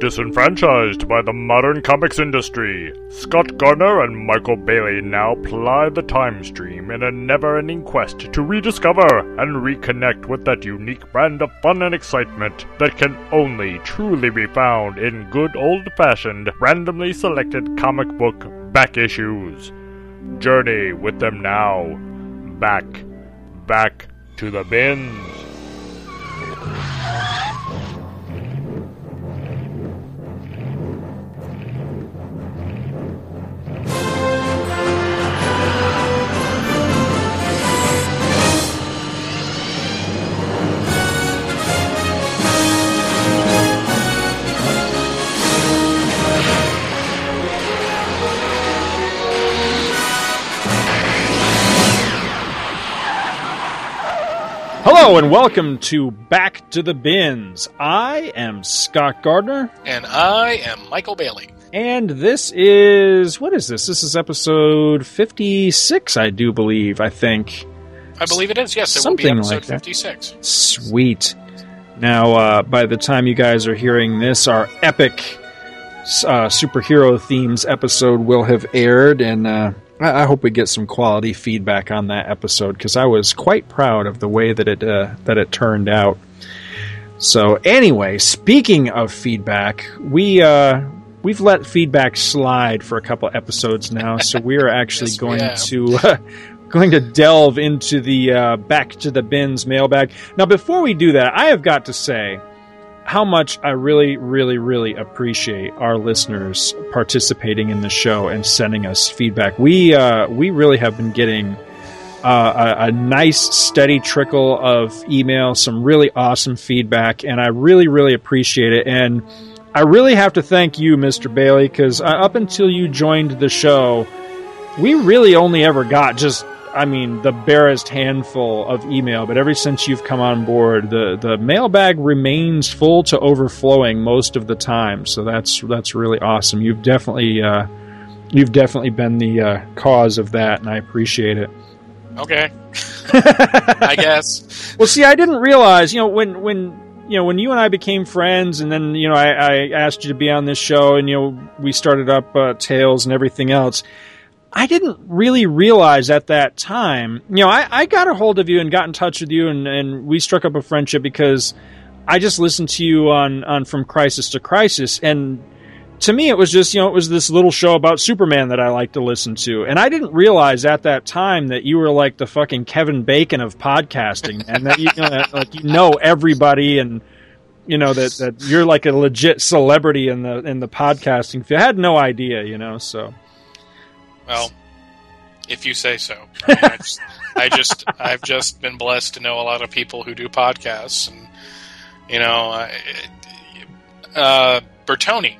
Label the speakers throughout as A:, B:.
A: Disenfranchised by the modern comics industry, Scott Gardner and Michael Bailey now ply the time stream in a never ending quest to rediscover and reconnect with that unique brand of fun and excitement that can only truly be found in good old fashioned, randomly selected comic book back issues. Journey with them now. Back, back to the bins.
B: Hello and welcome to Back to the Bins. I am Scott Gardner.
C: And I am Michael Bailey.
B: And this is, what is this? This is episode 56, I do believe, I think.
C: I believe it is, yes. It
B: Something
C: will be episode
B: like that.
C: 56.
B: Sweet. Now, uh, by the time you guys are hearing this, our epic uh, superhero themes episode will have aired, and uh, I-, I hope we get some quality feedback on that episode because I was quite proud of the way that it uh, that it turned out. So, anyway, speaking of feedback, we uh, we've let feedback slide for a couple episodes now, so we are actually
C: Yes,
B: going to uh, going to delve into the uh, back to the bins mailbag. Now, before we do that, I have got to say how much I really, really, really appreciate our listeners participating in the show and sending us feedback. We uh, we really have been getting uh, a, a nice, steady trickle of email, some really awesome feedback, and I really, really appreciate it. And I really have to thank you, Mr. Bailey, because uh, up until you joined the show, we really only ever got just I mean the barest handful of email, but ever since you've come on board, the the mailbag remains full to overflowing most of the time. So that's that's really awesome. You've definitely uh, you've definitely been the uh, cause of that, and I appreciate it.
C: Okay. I guess.
B: Well, see, I didn't realize, you know, when when you know when you and I became friends, and then you know I, I asked you to be on this show, and you know we started up uh, Tales and everything else. I didn't really realize at that time. You know, I, I got a hold of you and got in touch with you, and, and we struck up a friendship because I just listened to you on on From Crisis to Crisis, and to me, it was just you know it was this little show about Superman that I like to listen to, and I didn't realize at that time that you were like the fucking Kevin Bacon of podcasting, and that you, you know, like you know everybody, and you know that that you're like a legit celebrity in the in the podcasting field. I had no idea, you know. So
C: Well, if you say so. I, mean, I, just, I just, I've just been blessed to know a lot of people who do podcasts, and you know, I, uh, Bertoni,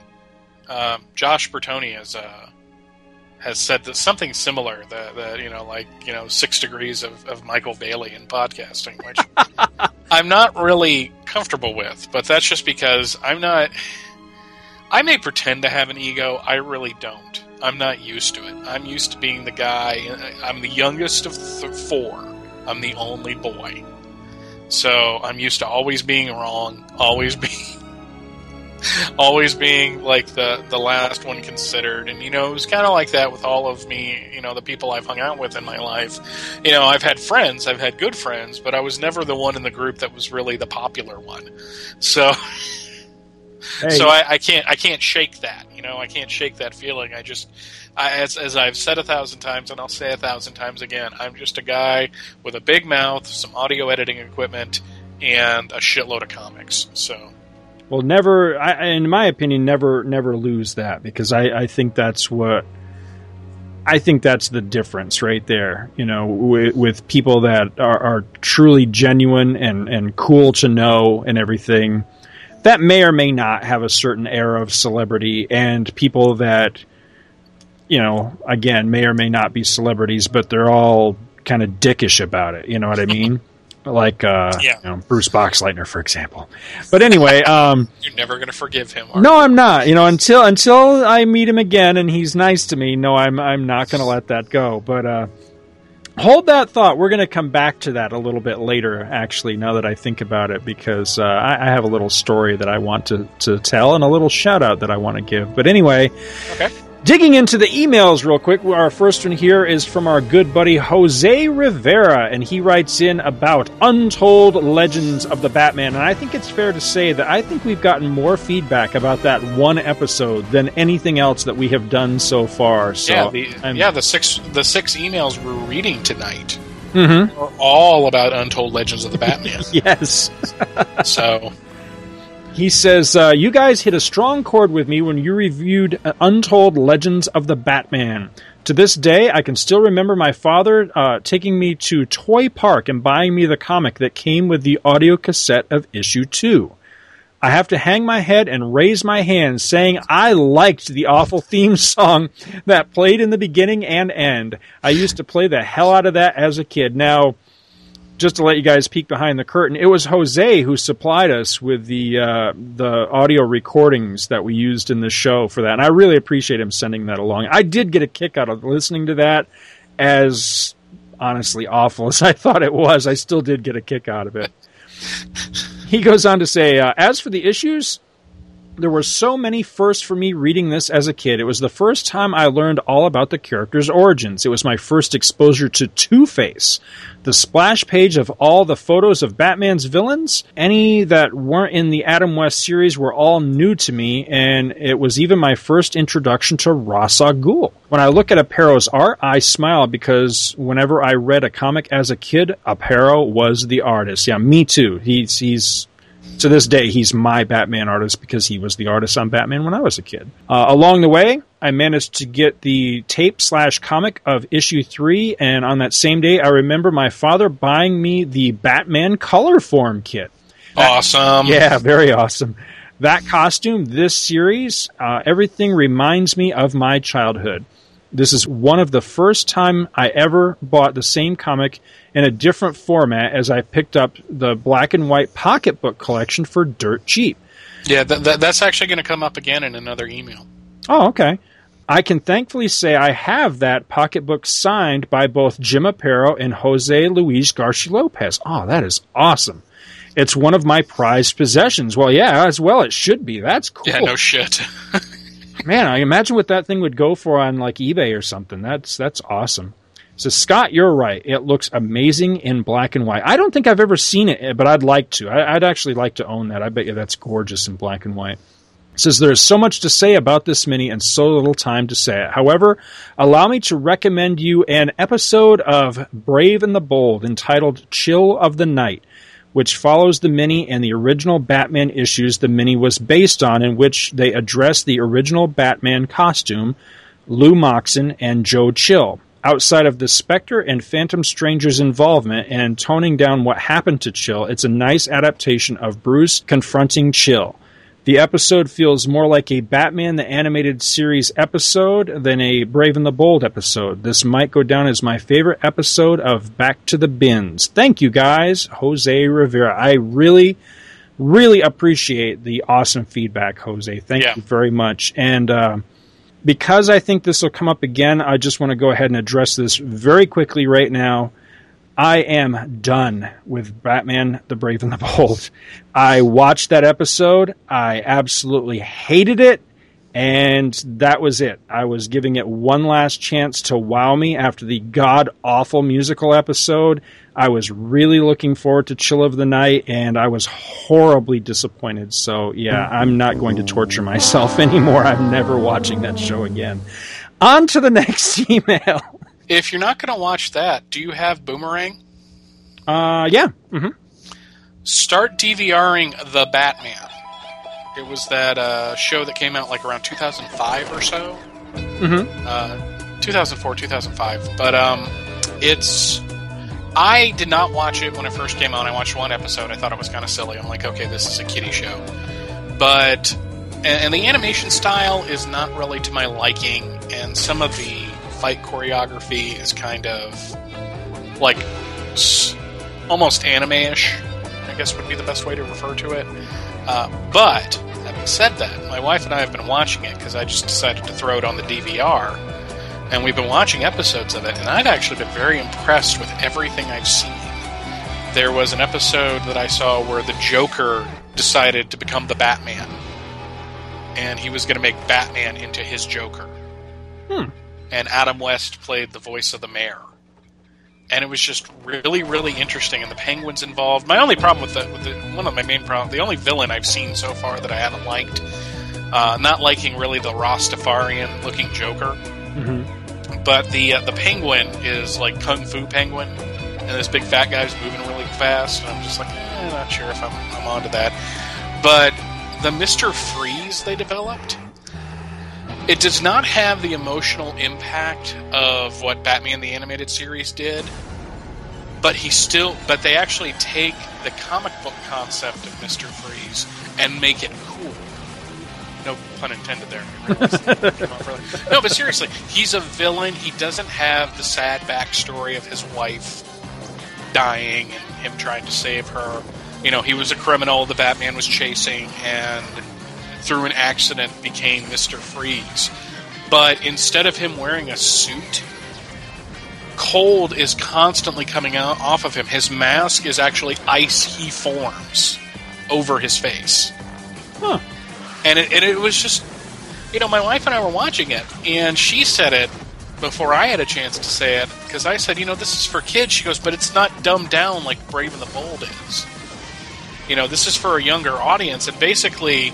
C: um, Josh Bertoni has uh, has said that something similar that, that you know, like you know, six degrees of, of Michael Bailey in podcasting, which I'm not really comfortable with. But that's just because I'm not. I may pretend to have an ego. I really don't. I'm not used to it. I'm used to being the guy. I'm the youngest of th- four. I'm the only boy. So I'm used to always being wrong, always being, always being like the the last one considered. And you know, it was kind of like that with all of me. You know, the people I've hung out with in my life. You know, I've had friends, I've had good friends, but I was never the one in the group that was really the popular one. So.
B: hey,
C: So I, I can't I can't shake that. You know, I can't shake that feeling. I just, I, as as I've said a thousand times, and I'll say a thousand times again, I'm just a guy with a big mouth, some audio editing equipment, and a shitload of comics. So
B: well, never. I, in my opinion, never never lose that because I I think that's what. I think that's the difference right there, you know, with, with people that are, are truly genuine and, and cool to know and everything. That may or may not have a certain air of celebrity, and people that, you know, again, may or may not be celebrities, but they're all kind of dickish about it. You know what I mean? like uh,
C: Yeah.
B: you know, Bruce Boxleitner, for example. But anyway, um,
C: you're never going to forgive him. are
B: no, I'm not. You know, until until I meet him again and he's nice to me, no, I'm I'm not going to let that go. But uh, hold that thought. We're going to come back to that a little bit later, actually, now that I think about it, because uh, I, I have a little story that I want to, to tell and a little shout out that I want to give. But anyway,
C: Okay.
B: Digging into the emails real quick, our first one here is from our good buddy Jose Rivera, and he writes in about Untold Legends of the Batman. And I think it's fair to say that I think we've gotten more feedback about that one episode than anything else that we have done so far. So,
C: yeah, the,
B: I'm-
C: yeah, the six the six emails we're reading tonight
B: Mhm.
C: are all about Untold Legends of the Batman.
B: yes.
C: so
B: He says, uh, You guys hit a strong chord with me when you reviewed uh, Untold Legends of the Batman. To this day, I can still remember my father uh, taking me to Toy Park and buying me the comic that came with the audio cassette of issue 2. I have to hang my head and raise my hand saying I liked the awful theme song that played in the beginning and end. I used to play the hell out of that as a kid. Now, just to let you guys peek behind the curtain, it was Jose who supplied us with the uh, the audio recordings that we used in the show for that, and I really appreciate him sending that along. I did get a kick out of listening to that, as honestly awful as I thought it was. I still did get a kick out of it. he goes on to say, uh, as for the issues, there were so many firsts for me reading this as a kid. It was the first time I learned all about the character's origins. It was my first exposure to Two Face. The splash page of all the photos of Batman's villains, any that weren't in the Adam West series, were all new to me, and it was even my first introduction to Ra's al Ghul. When I look at Aparo's art, I smile because whenever I read a comic as a kid, Aparo was the artist. Yeah, me too. He's he's to this day, he's my Batman artist because he was the artist on Batman when I was a kid. Uh, along the way, I managed to get the tape slash comic of issue three, and on that same day, I remember my father buying me the Batman color form kit.
C: awesome.
B: Yeah, very awesome. That costume, this series, uh, everything reminds me of my childhood. This is one of the first time I ever bought the same comic in a different format as I picked up the black and white pocketbook collection for dirt cheap.
C: Yeah, th- th- that's actually going to come up again in another email.
B: Oh, okay. I can thankfully say I have that pocketbook signed by both Jim Aparo and Jose Luis Garcia Lopez. Oh, that is awesome. It's one of my prized possessions. Well, yeah, as well it should be. That's cool.
C: Yeah, no shit.
B: Man, I imagine what that thing would go for on like eBay or something. That's that's awesome. So Scott, you're right. It looks amazing in black and white. I don't think I've ever seen it, but I'd like to. I, I'd actually like to own that. I bet you that's gorgeous in black and white. It says there's so much to say about this mini and so little time to say it. However, allow me to recommend you an episode of Brave and the Bold entitled Chill of the Night, which follows the mini and the original Batman issues the mini was based on, in which they address the original Batman costume, Lew Moxon and Joe Chill. Outside of the Spectre and Phantom Stranger's involvement and toning down what happened to Chill, it's a nice adaptation of Bruce confronting Chill. The episode feels more like a Batman the Animated Series episode than a Brave and the Bold episode. This might go down as my favorite episode of Back to the Bins. Thank you guys, Jose Rivera. I really, really appreciate the awesome feedback, Jose. Thank
C: Yeah.
B: you very much. And uh, because I think this will come up again, I just want to go ahead and address this very quickly right now. I am done with Batman the Brave and the Bold. I watched that episode. I absolutely hated it. And that was it. I was giving it one last chance to wow me after the god awful musical episode. I was really looking forward to Chill of the Night, and I was horribly disappointed. So, yeah, I'm not going to torture myself anymore. I'm never watching that show again. On to the next email.
C: If you're not going to watch that, do you have Boomerang?
B: Uh, yeah. Mm-hmm.
C: Start DVRing The Batman. It was that uh, show that came out like around 2005 or so.
B: Mm-hmm.
C: Uh, 2004, 2005. But um, it's. I did not watch it when it first came out. I watched one episode. I thought it was kind of silly. I'm like, okay, this is a kiddie show. But. And, and the animation style is not really to my liking, and some of the fight choreography is kind of like almost anime-ish. I guess would be the best way to refer to it. Uh, but having said that, my wife and I have been watching it because I just decided to throw it on the DVR. and we've been watching episodes of it, and I've actually been very impressed with everything I've seen. There was an episode that I saw where the Joker decided to become the Batman, and he was going to make Batman into his Joker.
B: Hmm.
C: And Adam West played the voice of the mayor. And it was just really, really interesting, and the Penguin's involved. My only problem with the, with the one of my main problems, the only villain I've seen so far that I haven't liked, uh, not liking really the Rastafarian looking Joker,
B: Mm-hmm.
C: but the uh, the Penguin is like Kung Fu Penguin, and this big fat guy's moving really fast, and I'm just like, eh, not sure if I'm, I'm onto that. But the Mister Freeze they developed, it does not have the emotional impact of what Batman the Animated Series did. But he still, but they actually take the comic book concept of Mister Freeze and make it cool. No pun intended there. No, but seriously, he's a villain. He doesn't have the sad backstory of his wife dying and him trying to save her. You know, he was a criminal the Batman was chasing and through an accident became Mr. Freeze. But instead of him wearing a suit, cold is constantly coming out off of him. His mask is actually ice he forms over his face.
B: Huh.
C: And it, and it was just, you know, my wife and I were watching it, and she said it before I had a chance to say it because I said, you know, this is for kids. She goes, but it's not dumbed down like Brave and the Bold is. You know, this is for a younger audience, and basically,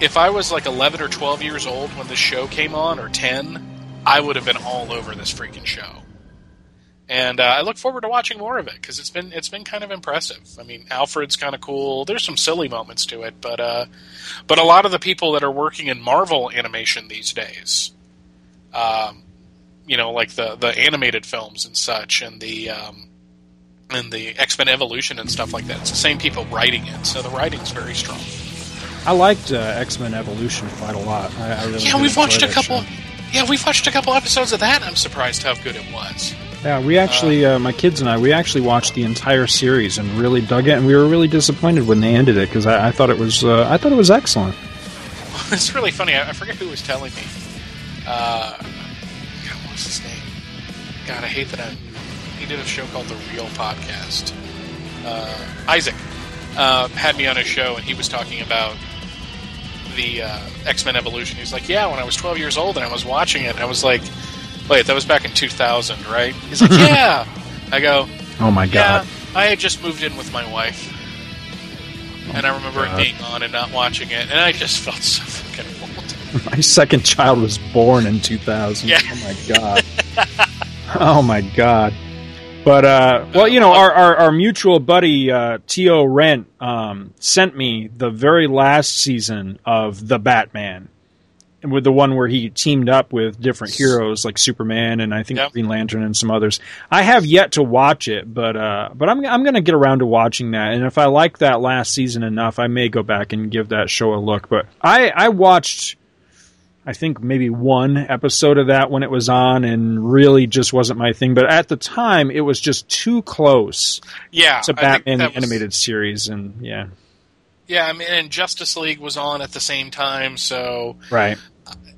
C: if I was like 11 or 12 years old when this show came on, or 10, I would have been all over this freaking show. And uh, I look forward to watching more of it because it's been it's been kind of impressive. I mean, Alfred's kind of cool. There's some silly moments to it, but uh, but a lot of the people that are working in Marvel animation these days, um, you know, like the the animated films and such, and the um, and the X Men Evolution and stuff like that. It's the same people writing it, so the writing's very strong.
B: I liked uh, X Men Evolution quite a lot. I, I really
C: Yeah, we've watched a couple.
B: show.
C: Yeah, we've watched a couple episodes of that. I'm surprised how good it was.
B: Yeah, we actually, uh, my kids and I, we actually watched the entire series and really dug it. And we were really disappointed when they ended it because I, I thought it was, uh, I thought it was excellent.
C: it's really funny. I, I forget who was telling me. Uh, God, what was his name? God, I hate that. I, he did a show called The Real Podcast. Uh, Isaac uh, had me on his show, and he was talking about the uh, X Men Evolution. He's like, "Yeah, when I was 12 years old and I was watching it, I was like, wait, that was back in 2000, right?" He's like, "Yeah." I go,
B: Oh my
C: "Yeah."
B: god!
C: I had just moved in with my wife, and I remember
B: God.
C: it being on and not watching it, and I just felt so fucking old.
B: My second child was born in 2000.
C: Yeah.
B: Oh my god! oh my god! But uh, well, you know, our our, our mutual buddy uh, T.O. Rent um, sent me the very last season of the Batman, with the one where he teamed up with different heroes like Superman and I think
C: Yep.
B: Green Lantern and some others. I have yet to watch it, but uh, but I'm I'm going to get around to watching that, and if I like that last season enough, I may go back and give that show a look. But I I watched. I think maybe one episode of that when it was on and really just wasn't my thing. But at the time, it was just too close
C: Yeah,
B: to Batman the
C: was-
B: animated series. And yeah,
C: Yeah, I mean, and Justice League was on at the same time, so
B: right.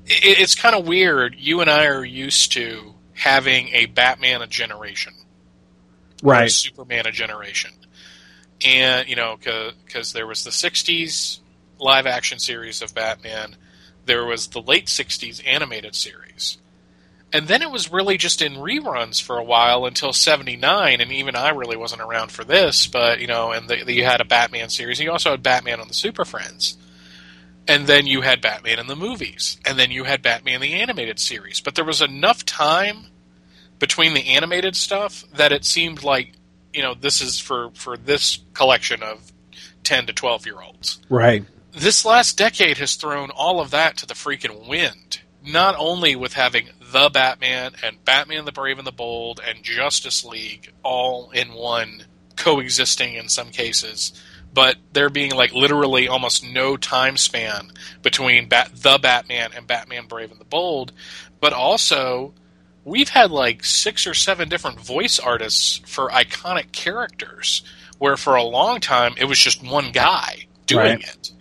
C: it, it's kind of weird. You and I are used to having a Batman a generation, or a
B: Right.
C: Superman a generation, and you know, because there was the '60s live action series of Batman, there was the late '60s animated series. And then it was really just in reruns for a while until '79, and even I really wasn't around for this. But you know, and the, the, you had a Batman series. And you also had Batman on the Super Friends, and then you had Batman in the movies, and then you had Batman the animated series. But there was enough time between the animated stuff that it seemed like you know this is for for this collection of ten to twelve year olds
B: Right.
C: This last decade has thrown all of that to the freaking wind. Not only with having the Batman and Batman the Brave and the Bold and Justice League all in one coexisting in some cases, but there being like literally almost no time span between Bat- the Batman and Batman Brave and the Bold, but also we've had like six or seven different voice artists for iconic characters where for a long time it was just one guy doing
B: Right.
C: it.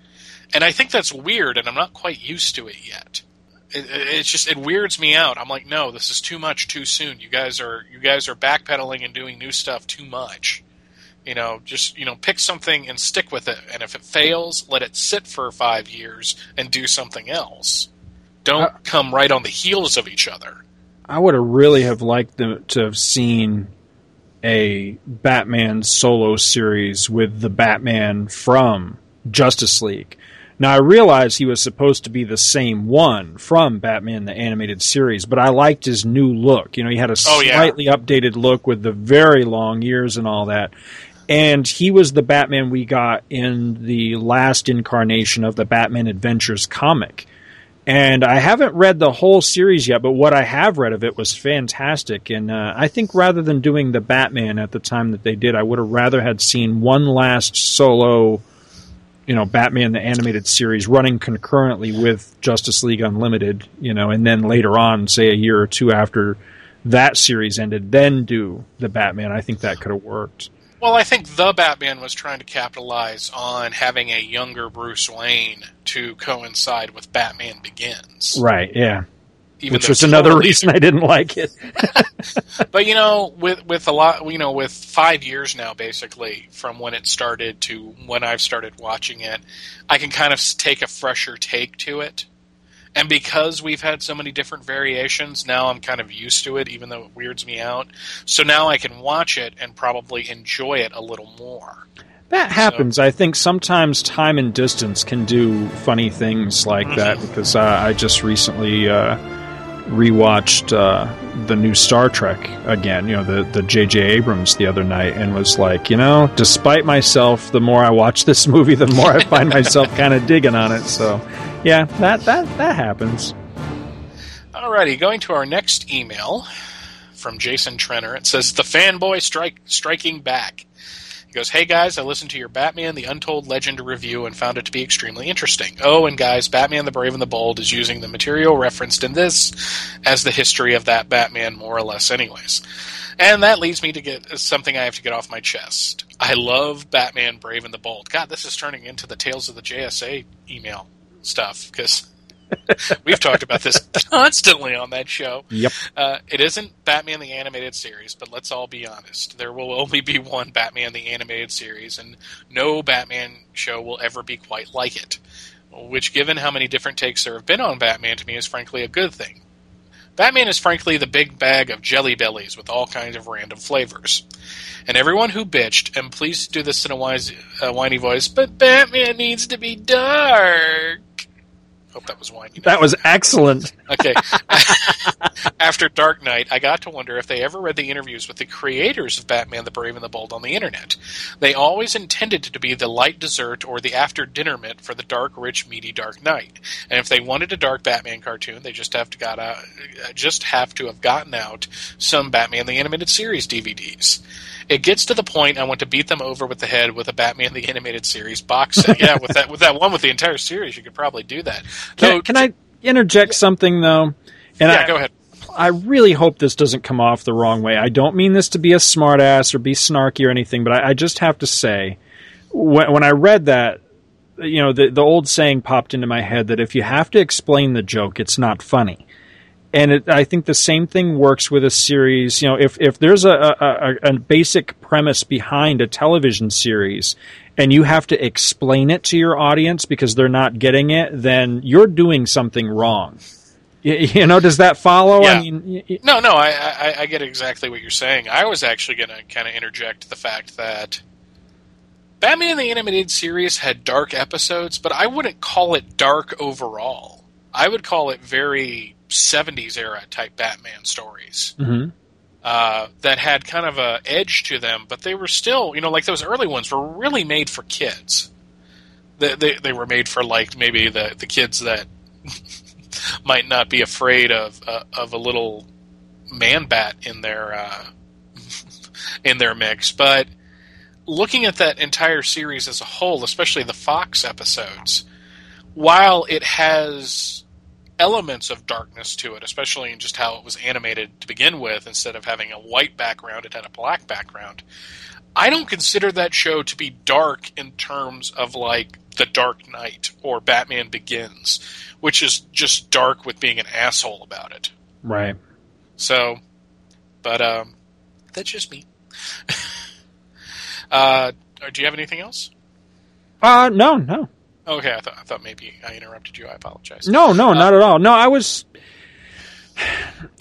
C: And I think that's weird, and I'm not quite used to it yet. it, it's just it weirds me out. I'm like, no, this is too much too soon. You guys are you guys are backpedaling and doing new stuff too much. You know, just you know, pick something and stick with it. And if it fails, let it sit for five years and do something else. Don't uh, come right on the heels of each other.
B: I would have really have liked them to have seen a Batman solo series with the Batman from Justice League. Now I realize he was supposed to be the same one from Batman the animated series, but I liked his new look. You know, he had a oh, slightly yeah. updated look with the very long ears and all that. And he was the Batman we got in the last incarnation of the Batman Adventures comic. And I haven't read the whole series yet, but what I have read of it was fantastic. And uh, I think rather than doing the Batman at the time that they did, I would have rather had seen one last solo, you know, Batman the animated series running concurrently with Justice League Unlimited, you know, and then later on, say a year or two after that series ended, then do the Batman. I think that could have worked.
C: Well, I think the Batman was trying to capitalize on having a younger Bruce Wayne to coincide with Batman Begins.
B: Right. Yeah. Even Which was another reason I didn't like it.
C: but you know, with with a lot, you know, with five years now, basically from when it started to when I've started watching it, I can kind of take a fresher take to it. And because we've had so many different variations, now I'm kind of used to it, even though it weirds me out. So now I can watch it and probably enjoy it a little more.
B: That happens. So, I think sometimes time and distance can do funny things like mm-hmm. that because uh, I just recently uh, rewatched uh, the new Star Trek again, you know, the the J.J. Abrams the other night, and was like, you know, despite myself, the more I watch this movie, the more I find myself kind of digging on it. So yeah, that that that happens.
C: Alrighty, going to our next email from Jason Trenner. It says the fanboy strike striking back. He goes, Hey guys, I listened to your Batman the Untold Legend review and found it to be extremely interesting. Oh, and guys, Batman the Brave and the Bold is using the material referenced in this as the history of that Batman, more or less, anyways. And that leads me to get something I have to get off my chest. I love Batman Brave and the Bold. God, this is turning into the Tales of the JSA email stuff because we've talked about this constantly on that show.
B: Yep.
C: Uh, it isn't Batman the Animated Series, but let's all be honest. There will only be one Batman the Animated Series, and no Batman show will ever be quite like it. Which, given how many different takes there have been on Batman, to me is frankly a good thing. Batman is frankly the big bag of jelly bellies with all kinds of random flavors. And everyone who bitched, and please do this in a wise, uh, whiny voice, but Batman needs to be dark Hope that was whiny.
B: That was excellent.
C: Okay. After Dark Knight, I got to wonder if they ever read the interviews with the creators of Batman the Brave and the Bold on the internet. They always intended to be the light dessert or the after dinner mint for the dark, rich, meaty Dark Knight. And if they wanted a dark Batman cartoon, they just have to got out, uh, just have to have gotten out some Batman the Animated Series DVDs. It gets to the point I want to beat them over with the head with a Batman the Animated Series box set. yeah, with that with that one with the entire series, you could probably do that.
B: Can, can I interject something though?
C: And yeah, I, go ahead.
B: I really hope this doesn't come off the wrong way. I don't mean this to be a smartass or be snarky or anything, but I, I just have to say, when, when I read that, you know, the the old saying popped into my head that if you have to explain the joke, it's not funny and it, I think the same thing works with a series. You know, if if there's a, a, a, basic premise behind a television series, and you have to explain it to your audience because they're not getting it, then you're doing something wrong. You, you know, does that follow?
C: Yeah. I mean, y- no, no, I, I, I get exactly what you're saying. I was actually going to kind of interject the fact that Batman the Animated Series had dark episodes, but I wouldn't call it dark overall. I would call it very 70s era type Batman stories.
B: Mm-hmm.
C: Uh, that had kind of a edge to them, but they were still, you know, like those early ones were really made for kids. They, they, they were made for like maybe the, the kids that might not be afraid of uh, of a little man bat in their uh, in their mix. But looking at that entire series as a whole, especially the Fox episodes, while it has elements of darkness to it, especially in just how it was animated to begin with. Instead of having a white background, it had a black background. I don't consider that show to be dark in terms of like The Dark Knight or Batman Begins, which is just dark with being an asshole about it.
B: Right.
C: So, but um, that's just me. uh, do you have anything else?
B: Uh, no, no.
C: Okay, I thought I thought maybe I interrupted you. I apologize.
B: No, no, uh, not at all. No, I was,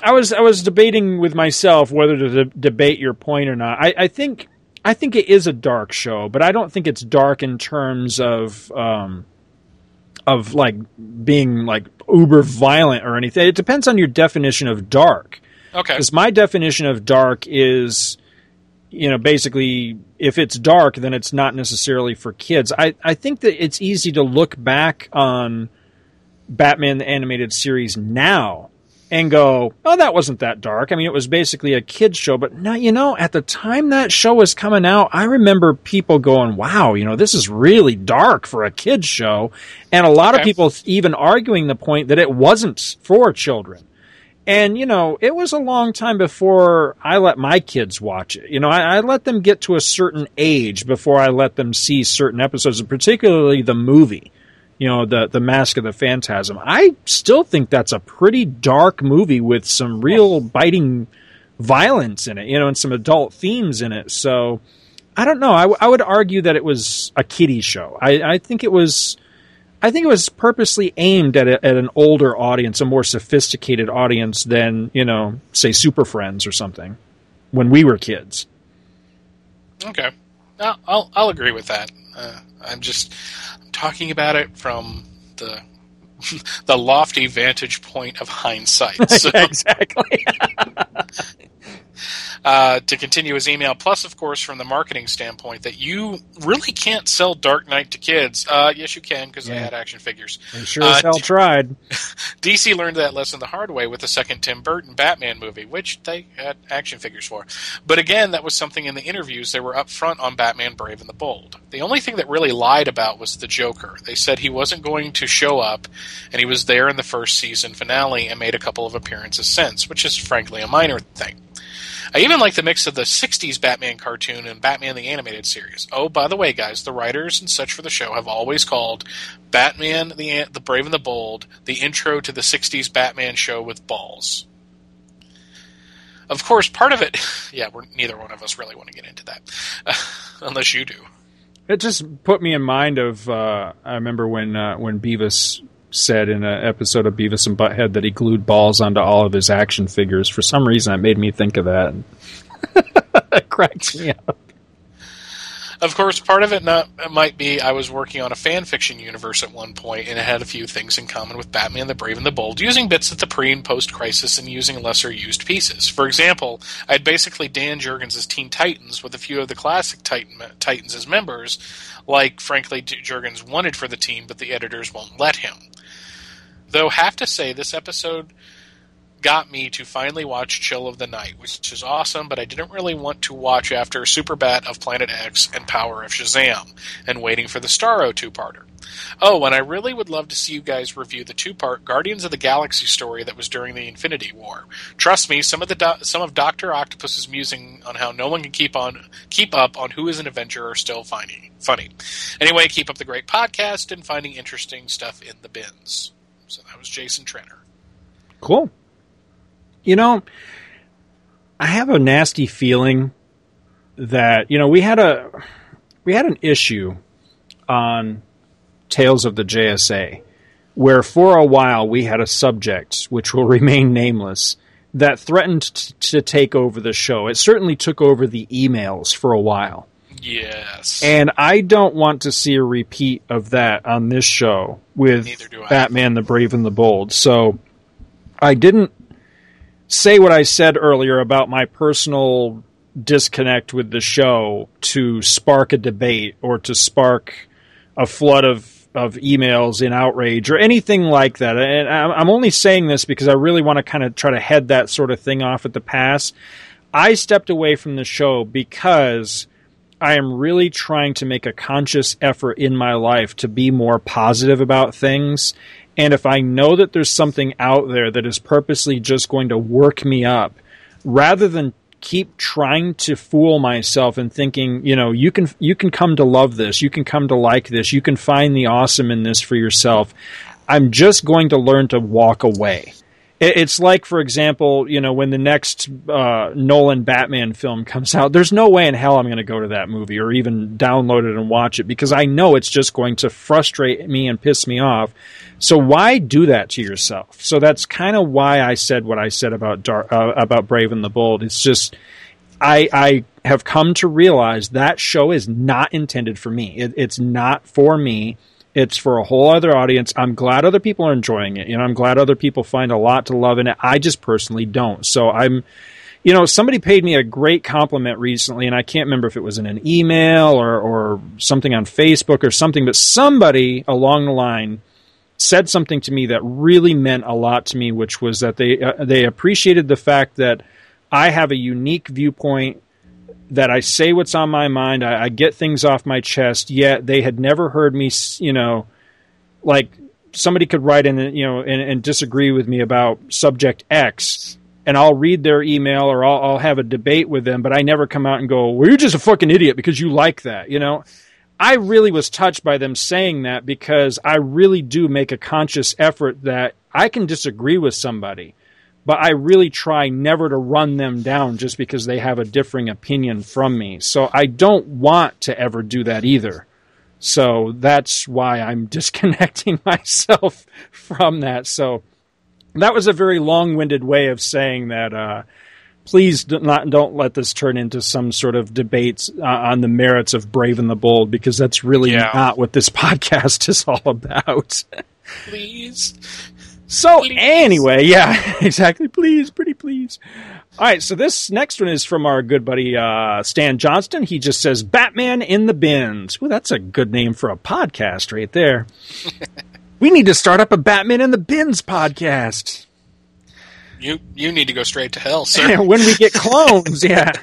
B: I was, I was debating with myself whether to de- debate your point or not. I, I think, I think it is a dark show, but I don't think it's dark in terms of, um, of like being like uber violent or anything. It depends on your definition of dark.
C: Okay.
B: Because my definition of dark is, you know, basically if it's dark, then it's not necessarily for kids. I, I think that it's easy to look back on Batman the animated series now and go, oh, that wasn't that dark. I mean, it was basically a kid's show, but now, you know, at the time that show was coming out, I remember people going, wow, you know, this is really dark for a kid's show. And a lot okay. of people even arguing the point that it wasn't for children. And, you know, it was a long time before I let my kids watch it. You know, I, I, let them get to a certain age before I let them see certain episodes, and particularly the movie, you know, the, the Mask of the Phantasm. I still think that's a pretty dark movie with some real biting violence in it, you know, and some adult themes in it. So, I don't know. I, w- I would argue that it was a kiddie show. I, I think it was I think it was purposely aimed at, a, at an older audience, a more sophisticated audience than you know, say Super Friends or something, when we were kids.
C: Okay, I'll I'll agree with that. Uh, I'm just I'm talking about it from the the lofty vantage point of hindsight.
B: So. exactly.
C: uh, to continue his email. Plus, of course, from the marketing standpoint, that you really can't sell Dark Knight to kids. Uh, yes, you can because yeah. they had action figures.
B: They sure as uh, hell D- tried.
C: DC learned that lesson the hard way with the second Tim Burton Batman movie, which they had action figures for. But again, that was something in the interviews they were upfront on Batman Brave and the Bold. The only thing that really lied about was the Joker. They said he wasn't going to show up, and he was there in the first season finale and made a couple of appearances since, which is frankly a minor thing. I even like the mix of the 60s Batman cartoon and Batman the Animated Series. Oh, by the way, guys, the writers and such for the show have always called Batman the, the Brave and the Bold the intro to the 60s Batman show with balls. Of course, part of it, yeah, we're, neither one of us really want to get into that, uh, unless you do.
B: It just put me in mind of uh, I remember when uh, when Beavis said in an episode of Beavis and Butthead that he glued balls onto all of his action figures. For some reason, that made me think of that. it cracks me up.
C: Of course, part of it not, might be I was working on a fan fiction universe at one point, and it had a few things in common with Batman the Brave and the Bold, using bits of the pre and post crisis and using lesser used pieces. For example, I had basically Dan Jurgens' Teen Titans with a few of the classic Titan, Titans as members, like, frankly, Jurgens wanted for the team, but the editors won't let him. Though, have to say, this episode got me to finally watch Chill of the Night, which is awesome, but I didn't really want to watch after Superbat of Planet X and Power of Shazam, and waiting for the Starro two-parter. Oh, and I really would love to see you guys review the two-part Guardians of the Galaxy story that was during the Infinity War. Trust me, some of the do- some of Doctor Octopus's musing on how no one can keep on keep up on who is an Avenger are still. Funny. Anyway, keep up the great podcast and finding interesting stuff in the bins. So that was Jason Trenner.
B: Cool. You know, I have a nasty feeling that you know we had a we had an issue on Tales of the JSA where for a while we had a subject which will remain nameless that threatened t- to take over the show. It certainly took over the emails for a while.
C: Yes.
B: And I don't want to see a repeat of that on this show with Batman the Brave and the Bold. So I didn't say what I said earlier about my personal disconnect with the show to spark a debate or to spark a flood of of emails in outrage or anything like that. And I'm only saying this because I really want to kind of try to head that sort of thing off at the pass. I stepped away from the show because I am really trying to make a conscious effort in my life to be more positive about things. And if I know that there's something out there that is purposely just going to work me up, rather than keep trying to fool myself and thinking, you know, you can you can come to love this, you can come to like this, you can find the awesome in this for yourself. I'm just going to learn to walk away. It's like, for example, you know, when the next uh, Nolan Batman film comes out, there's no way in hell I'm going to go to that movie or even download it and watch it because I know it's just going to frustrate me and piss me off. So why do that to yourself? So that's kind of why I said what I said about Dar- uh, about Brave and the Bold. It's just I, I have come to realize that show is not intended for me. It, it's not for me. It's for a whole other audience. I'm glad other people are enjoying it. You know, I'm glad other people find a lot to love in it. I just personally don't. So I'm, you know, somebody paid me a great compliment recently, and I can't remember if it was in an email or, or something on Facebook or something, but somebody along the line said something to me that really meant a lot to me, which was that they uh, they appreciated the fact that I have a unique viewpoint that I say what's on my mind. I, I, get things off my chest. Yet they had never heard me, you know, like somebody could write in, you know, and, and disagree with me about subject X, and I'll read their email or I'll, I'll have a debate with them, but I never come out and go, "Well, you're just a fucking idiot because you like that," you know. I really was touched by them saying that because I really do make a conscious effort that I can disagree with somebody but I really try never to run them down just because they have a differing opinion from me. So I don't want to ever do that either. So that's why I'm disconnecting myself from that. So that was a very long-winded way of saying that. Uh, please do not don't let this turn into some sort of debates uh, on the merits of Brave and the Bold because that's really yeah. not what this podcast is all about.
C: please.
B: So please. anyway, yeah, exactly. Please, pretty please. All right, so this next one is from our good buddy uh, Stan Johnston. He just says Batman in the bins. Well, that's a good name for a podcast right there. we need to start up a Batman in the bins podcast.
C: You you need to go straight to hell, sir.
B: when we get clones, yeah.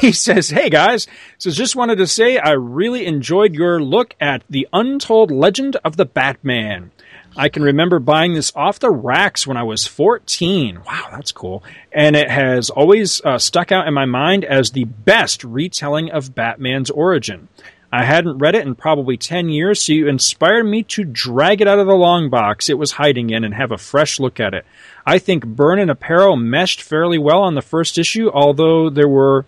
B: he says, "Hey guys, so just wanted to say I really enjoyed your look at the untold legend of the Batman." I can remember buying this off the racks when I was 14. Wow, that's cool. And it has always uh, stuck out in my mind as the best retelling of Batman's origin. I hadn't read it in probably 10 years, so you inspired me to drag it out of the long box it was hiding in and have a fresh look at it. I think Byrne and Aparo meshed fairly well on the first issue, although there were,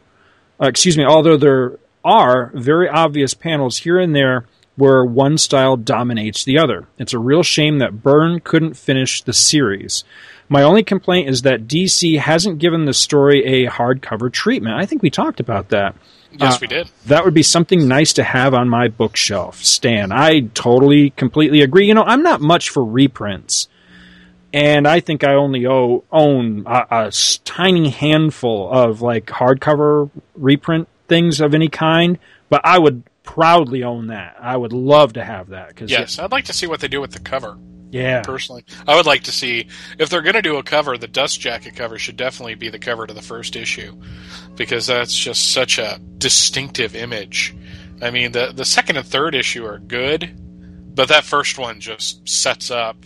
B: uh, excuse me, although there are very obvious panels here and there where one style dominates the other. It's a real shame that Byrne couldn't finish the series. My only complaint is that DC hasn't given the story a hardcover treatment. I think we talked about that.
C: Yes, uh, we did.
B: That would be something nice to have on my bookshelf. Stan, I totally, completely agree. You know, I'm not much for reprints. And I think I only owe, own a, a tiny handful of like hardcover reprint things of any kind, but I would proudly own that. I would love to have that.
C: Cause yes, it, I'd like to see what they do with the cover.
B: Yeah,
C: personally, I would like to see if they're going to do a cover. The Dust Jacket cover should definitely be the cover to the first issue, because that's just such a distinctive image. I mean, the the second and third issue are good, but that first one just sets up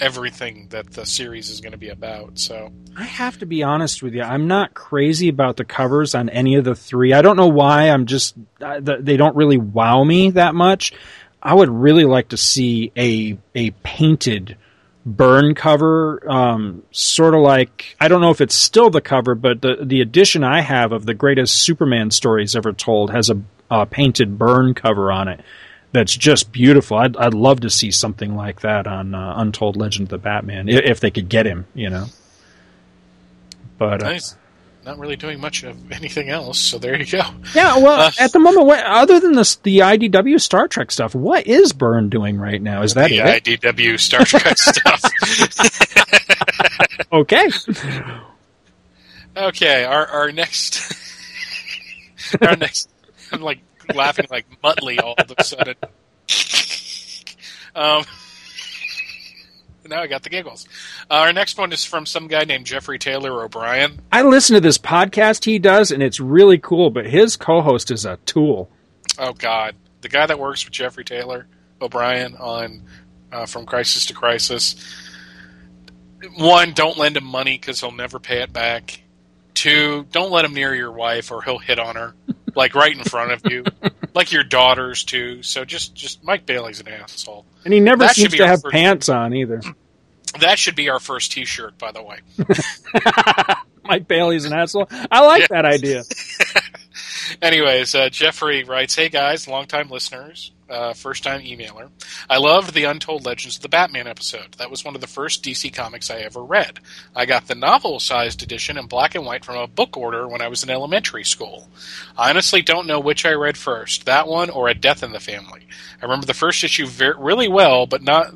C: everything that the series is going to be about. So
B: I have to be honest with you. I'm not crazy about the covers on any of the three. I don't know why. I'm just they don't really wow me that much. I would really like to see a a painted Byrne cover, um, sort of like I don't know if it's still the cover, but the the edition I have of the greatest Superman stories ever told has a, a painted Byrne cover on it that's just beautiful. I'd I'd love to see something like that on uh, Untold Legend of the Batman if they could get him, you know. But uh,
C: nice. Not really doing much of anything else, so there you go.
B: Yeah, well, uh, at the moment, what, other than the the IDW Star Trek stuff, what is Byrne doing right now? Is that
C: the
B: it?
C: IDW Star Trek stuff?
B: okay.
C: Okay, our our next our next I'm like laughing like Muttley all of a sudden. Um, now I got the giggles. Uh, our next one is from some guy named Jeffrey Taylor O'Brien.
B: I listen to this podcast he does, and it's really cool. But his co-host is a tool.
C: Oh God, the guy that works with Jeffrey Taylor O'Brien on uh, From Crisis to Crisis. One, don't lend him money because he'll never pay it back. Two, don't let him near your wife or he'll hit on her, like right in front of you. like your daughters too. So just just Mike Bailey's an asshole.
B: And he never
C: That
B: seems to have pants on either.
C: That should be our first T-shirt, by the way.
B: Mike Bailey's an asshole. I like
C: Yeah.
B: that idea.
C: Anyways, uh, Jeffrey writes, "Hey guys, longtime listeners, uh, first time emailer. I loved the Untold Legends of the Batman episode. That was one of the first DC comics I ever read. I got the novel-sized edition in black and white from a book order when I was in elementary school. I honestly don't know which I read first, that one or A Death in the Family. I remember the first issue very, really well, but not,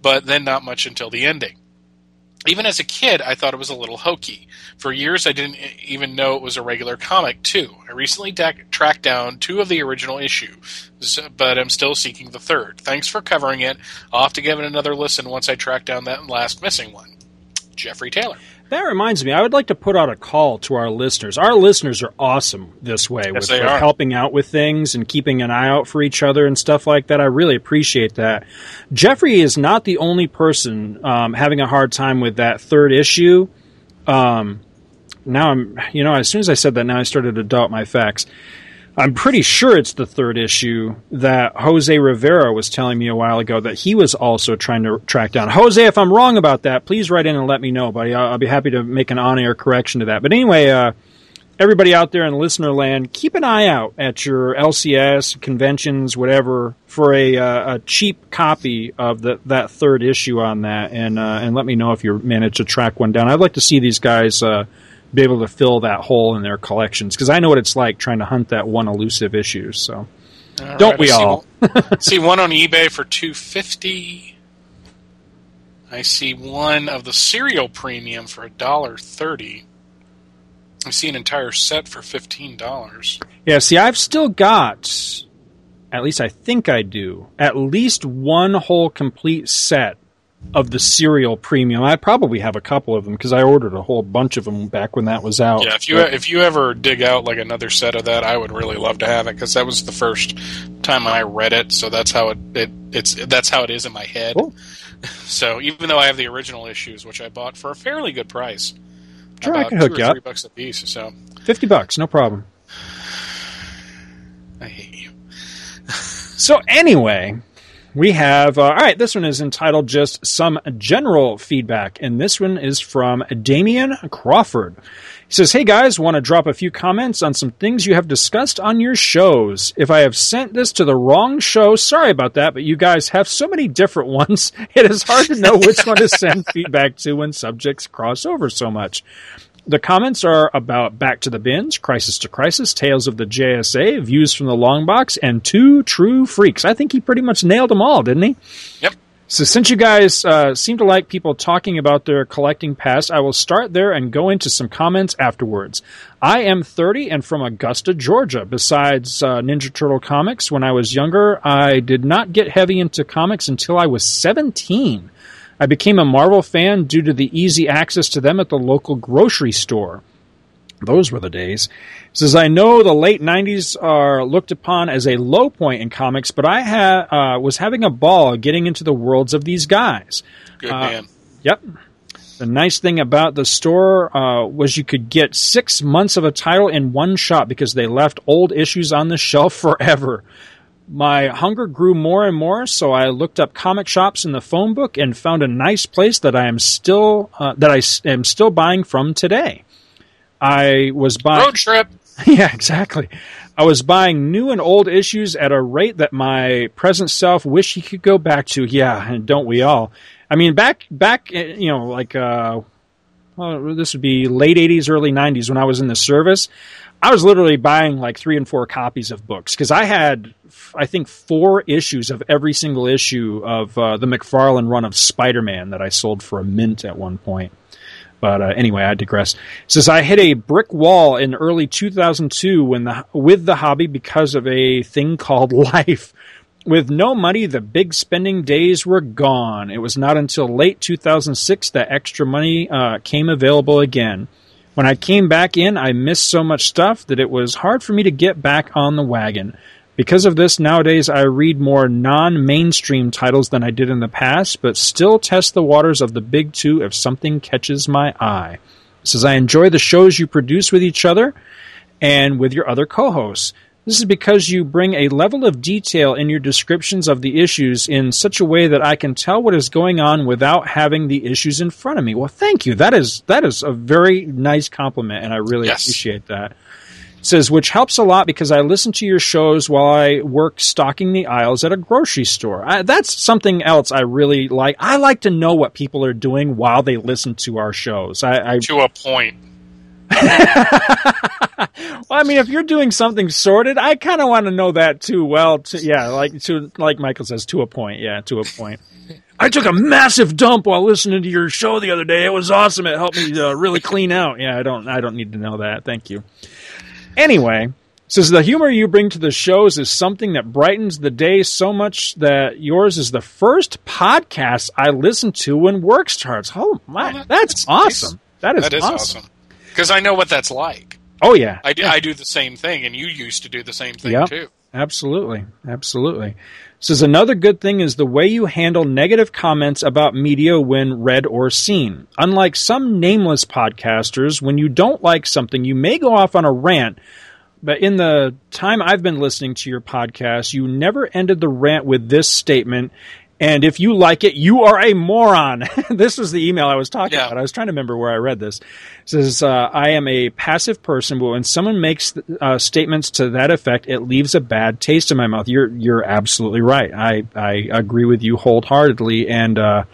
C: but then not much until the ending." Even as a kid, I thought it was a little hokey. For years, I didn't even know it was a regular comic, too. I recently tracked down two of the original issues, but I'm still seeking the third. Thanks for covering it. I'll have to give it another listen once I track down that last missing one. Jeffrey Taylor.
B: That reminds me, I would like to put out a call to our listeners. Our listeners are awesome this way with,
C: they
B: with
C: are.
B: helping out with things and keeping an eye out for each other and stuff like that. I really appreciate that. Jeffrey is not the only person um, having a hard time with that third issue. Um, now I'm, you know, as soon as I said that, now I started to doubt my facts. I'm pretty sure it's the third issue that Jose Rivera was telling me a while ago that he was also trying to track down. Jose, if I'm wrong about that, please write in and let me know, buddy. I'll, be happy to make an on-air correction to that. But anyway, uh, everybody out there in listener land, keep an eye out at your LCS conventions, whatever, for a, uh, a cheap copy of the, that third issue on that, and uh, and let me know if you manage to track one down. I'd like to see these guys. Be able to fill that hole in their collections because I know what it's like trying to hunt that one elusive issue. So
C: All
B: Don't
C: right,
B: we
C: I
B: all?
C: see one on eBay for two fifty. I see one of the cereal premium for a dollar thirty. I see an entire set for fifteen dollars.
B: yeah, see, I've still got, at least I think I do, at least one whole complete set of the cereal premium. I probably have a couple of them because I ordered a whole bunch of them back when that was out.
C: Yeah, if you if you ever dig out like another set of that, I would really love to have it because that was the first time I read it. So that's how it, it it's that's how it is in my head.
B: Cool.
C: So even though I have the original issues, which I bought for a fairly good price,
B: Sure, I can hook you up.
C: three bucks a piece. So
B: fifty bucks, no problem.
C: I hate you.
B: So anyway, we have uh, all right. This one is entitled just some general feedback, and this one is from Damian Crawford. He says, "Hey guys, want to drop a few comments on some things you have discussed on your shows. If I have sent this to the wrong show, sorry about that, but you guys have so many different ones. It is hard to know which one to send feedback to when subjects cross over so much." The comments are about Back to the Bins, Crisis to Crisis, Tales of the JSA, Views from the Long Box, and Two True Freaks. I think he pretty much nailed them all, didn't he?
C: Yep.
B: So, since you guys uh, seem to like people talking about their collecting past, I will start there and go into some comments afterwards. I am 30 and from Augusta, Georgia. Besides uh, Ninja Turtle comics, when I was younger, I did not get heavy into comics until I was 17. I became a Marvel fan due to the easy access to them at the local grocery store. Those were the days. Says, I know the late 90s are looked upon as a low point in comics, but I ha- uh, was having a ball getting into the worlds of these guys.
C: Good
B: Uh,
C: man.
B: Yep. The nice thing about the store uh, was you could get six months of a title in one shot because they left old issues on the shelf forever. My hunger grew more and more, so I looked up comic shops in the phone book and found a nice place that I am still uh, that I s- am still buying from today. I was buying.
C: Road trip.
B: yeah, exactly. I was buying new and old issues at a rate that my present self wish he could go back to. Yeah, and don't we all? I mean, back back, uh, you know, like uh, well, this would be late '80s, early '90s when I was in the service. I was literally buying like three and four copies of books because I had, I think, four issues of every single issue of uh, the McFarlane run of Spider-Man that I sold for a mint at one point. But uh, anyway, I digress. It says I hit a brick wall in early 2002 when the with the hobby because of a thing called life. With no money, the big spending days were gone. It was not until late 2006 that extra money uh, came available again. When I came back in, I missed so much stuff that it was hard for me to get back on the wagon. Because of this, nowadays I read more non mainstream titles than I did in the past, but still test the waters of the big two if something catches my eye. It says, I enjoy the shows you produce with each other and with your other co hosts. This is because you bring a level of detail in your descriptions of the issues in such a way that I can tell what is going on without having the issues in front of me. Well, thank you. That is that is a very nice compliment, and I really
C: Yes.
B: appreciate that. It says which helps a lot because I listen to your shows while I work stocking the aisles at a grocery store. I, that's something else I really like. I like to know what people are doing while they listen to our shows. I, I
C: To a point.
B: well, I mean, if you're doing something sorted, I kind of want to know that too. Well, to, yeah, like to like Michael says, to a point. Yeah, to a point. I took a massive dump while listening to your show the other day. It was awesome. It helped me uh, really clean out. Yeah, I don't. I don't need to know that. Thank you. Anyway, says the humor you bring to the shows is something that brightens the day so much that yours is the first podcast I listen to when work starts. Oh my,
C: that-
B: that's, awesome. That is,
C: That is
B: awesome.
C: awesome. Because I know what that's like.
B: Oh yeah,
C: I do, I do the same thing, and you used to do the same thing
B: Yep.
C: too.
B: Absolutely. Absolutely. Says another good thing is the way you handle negative comments about media when read or seen. Unlike some nameless podcasters, when you don't like something, you may go off on a rant. But in the time I've been listening to your podcast, you never ended the rant with this statement. And if you like it, you are a moron. this was the email I was talking
C: Yeah.
B: about. I was trying to remember where I read this. It says, uh, I am a passive person, but when someone makes uh, statements to that effect, it leaves a bad taste in my mouth. You're, you're absolutely right. I, I agree with you wholeheartedly. And, uh,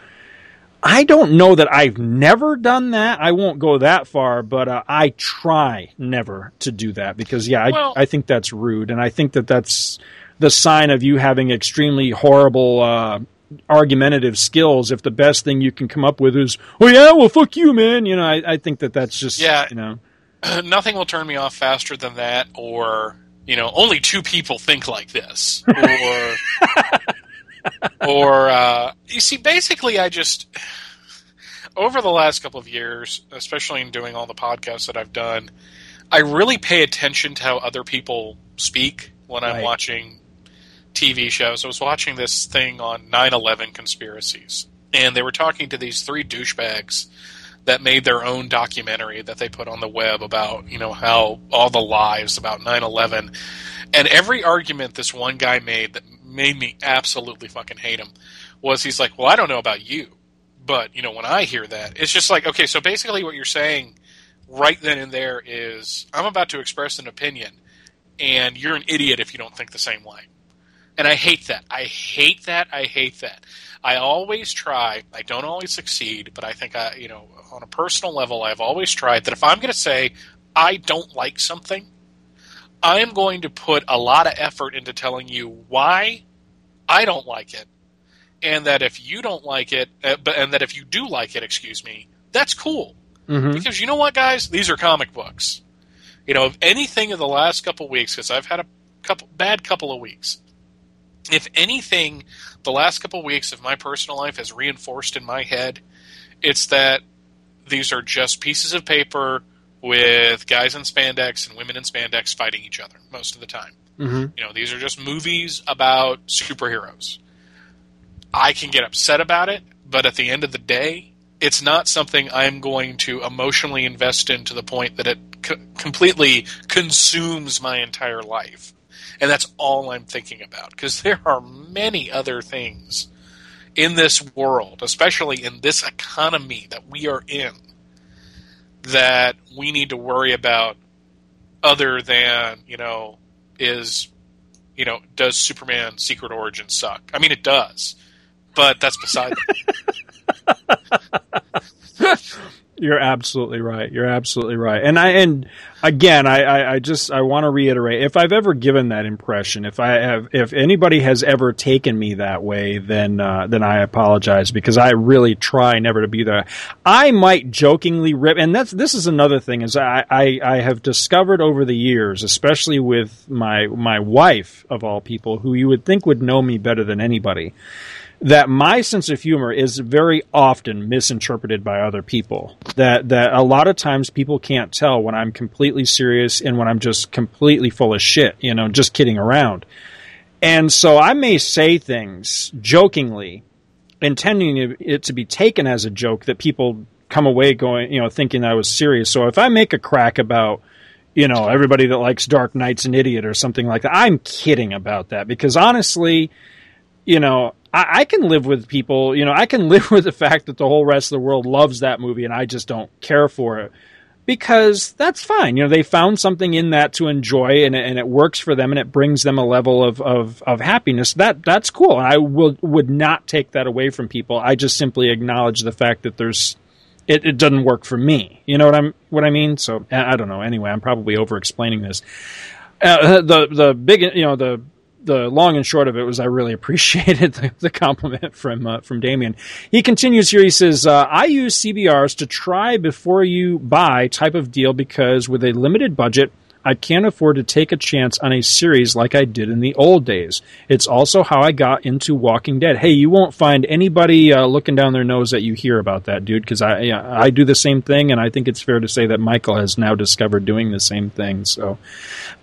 B: I don't know that I've never done that. I won't go that far, but uh, I try never to do that because, yeah, I,
C: Well-
B: I think that's rude, and I think that that's the sign of you having extremely horrible uh, argumentative skills. If the best thing you can come up with is, "Oh yeah, well fuck you, man," you know, I, I think that that's just,
C: Yeah.
B: you know,
C: Nothing will turn me off faster than that, or you know, only two people think like this, or or uh, you see, basically, I just over the last couple of years, especially in doing all the podcasts that I've done, I really pay attention to how other people speak when I'm watching TV shows. I was watching this thing on 9/11 conspiracies, and they were talking to these three douchebags that made their own documentary that they put on the web about you know how all the lies about 9/11 and every argument this one guy made that made me absolutely fucking hate him was he's like well I don't know about you but you know when I hear that it's just like okay so basically what you're saying right then and there is I'm about to express an opinion and you're an idiot if you don't think the same way and I hate that. I hate that. I hate that. I always try. I don't always succeed, but I think I, you know, on a personal level, I've always tried that if I'm going to say I don't like something, I am going to put a lot of effort into telling you why I don't like it, and that if you don't like it, uh, but and that if you do like it, excuse me, that's cool.
B: Mhm.
C: Because you know what, guys, these are comic books. You know, if anything in the last couple weeks, because I've had a couple bad couple of weeks. If anything, the last couple of weeks of my personal life has reinforced in my head, it's that these are just pieces of paper with guys in spandex and women in spandex fighting each other most of the time.
B: Mhm.
C: You know, these are just movies about superheroes. I can get upset about it, but at the end of the day, it's not something I'm going to emotionally invest in to the point that it c- completely consumes my entire life. And that's all I'm thinking about because there are many other things in this world, especially in this economy that we are in, that we need to worry about other than, you know, is, you know, does Superman Secret Origin suck? I mean, it does, but that's beside the
B: You're absolutely right. You're absolutely right. And I and again, I, I, I just I want to reiterate: if I've ever given that impression, if I have, if anybody has ever taken me that way, then uh, then I apologize because I really try never to be there. I might jokingly rip, and that's this is another thing is I, I I have discovered over the years, especially with my my wife of all people, who you would think would know me better than anybody that my sense of humor is very often misinterpreted by other people. That that a lot of times people can't tell when I'm completely serious and when I'm just completely full of shit, you know, just kidding around. And so I may say things jokingly, intending it to be taken as a joke that people come away going, you know, thinking I was serious. So if I make a crack about you know, everybody that likes Dark Knight's an idiot or something like that. I'm kidding about that because honestly, you know, I, I, can live with people, you know, I can live with the fact that the whole rest of the world loves that movie and I just don't care for it because that's fine. You know, they found something in that to enjoy and, and it works for them and it brings them a level of, of, of happiness. That that's cool. I will, would not take that away from people. I just simply acknowledge the fact that there's it, it doesn't work for me. You know what I'm what I mean? So I don't know. Anyway, I'm probably over explaining this. Uh, the the big you know the the long and short of it was I really appreciated the, the compliment from uh, from Damien. He continues here. He says, uh, "I use CBRs to try before you buy type of deal because with a limited budget, I can't afford to take a chance on a series like I did in the old days. It's also how I got into Walking Dead. Hey, you won't find anybody uh, looking down their nose that you hear about that, dude, because I I do the same thing, and I think it's fair to say that Michael has now discovered doing the same thing. So,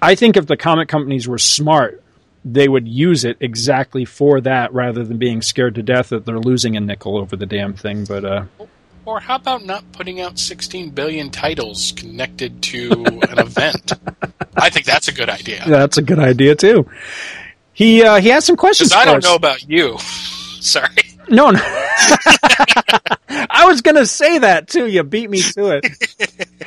B: I think if the comic companies were smart, they would use it exactly for that, rather than being scared to death that they're losing a nickel over the damn thing. But uh,
C: or how about not putting out 16 billion titles connected to an event? I think that's a good idea.
B: That's a good idea too. He uh, he has some questions.
C: I don't us. know about you. Sorry.
B: No, no. I was going to say that too. You beat me to it.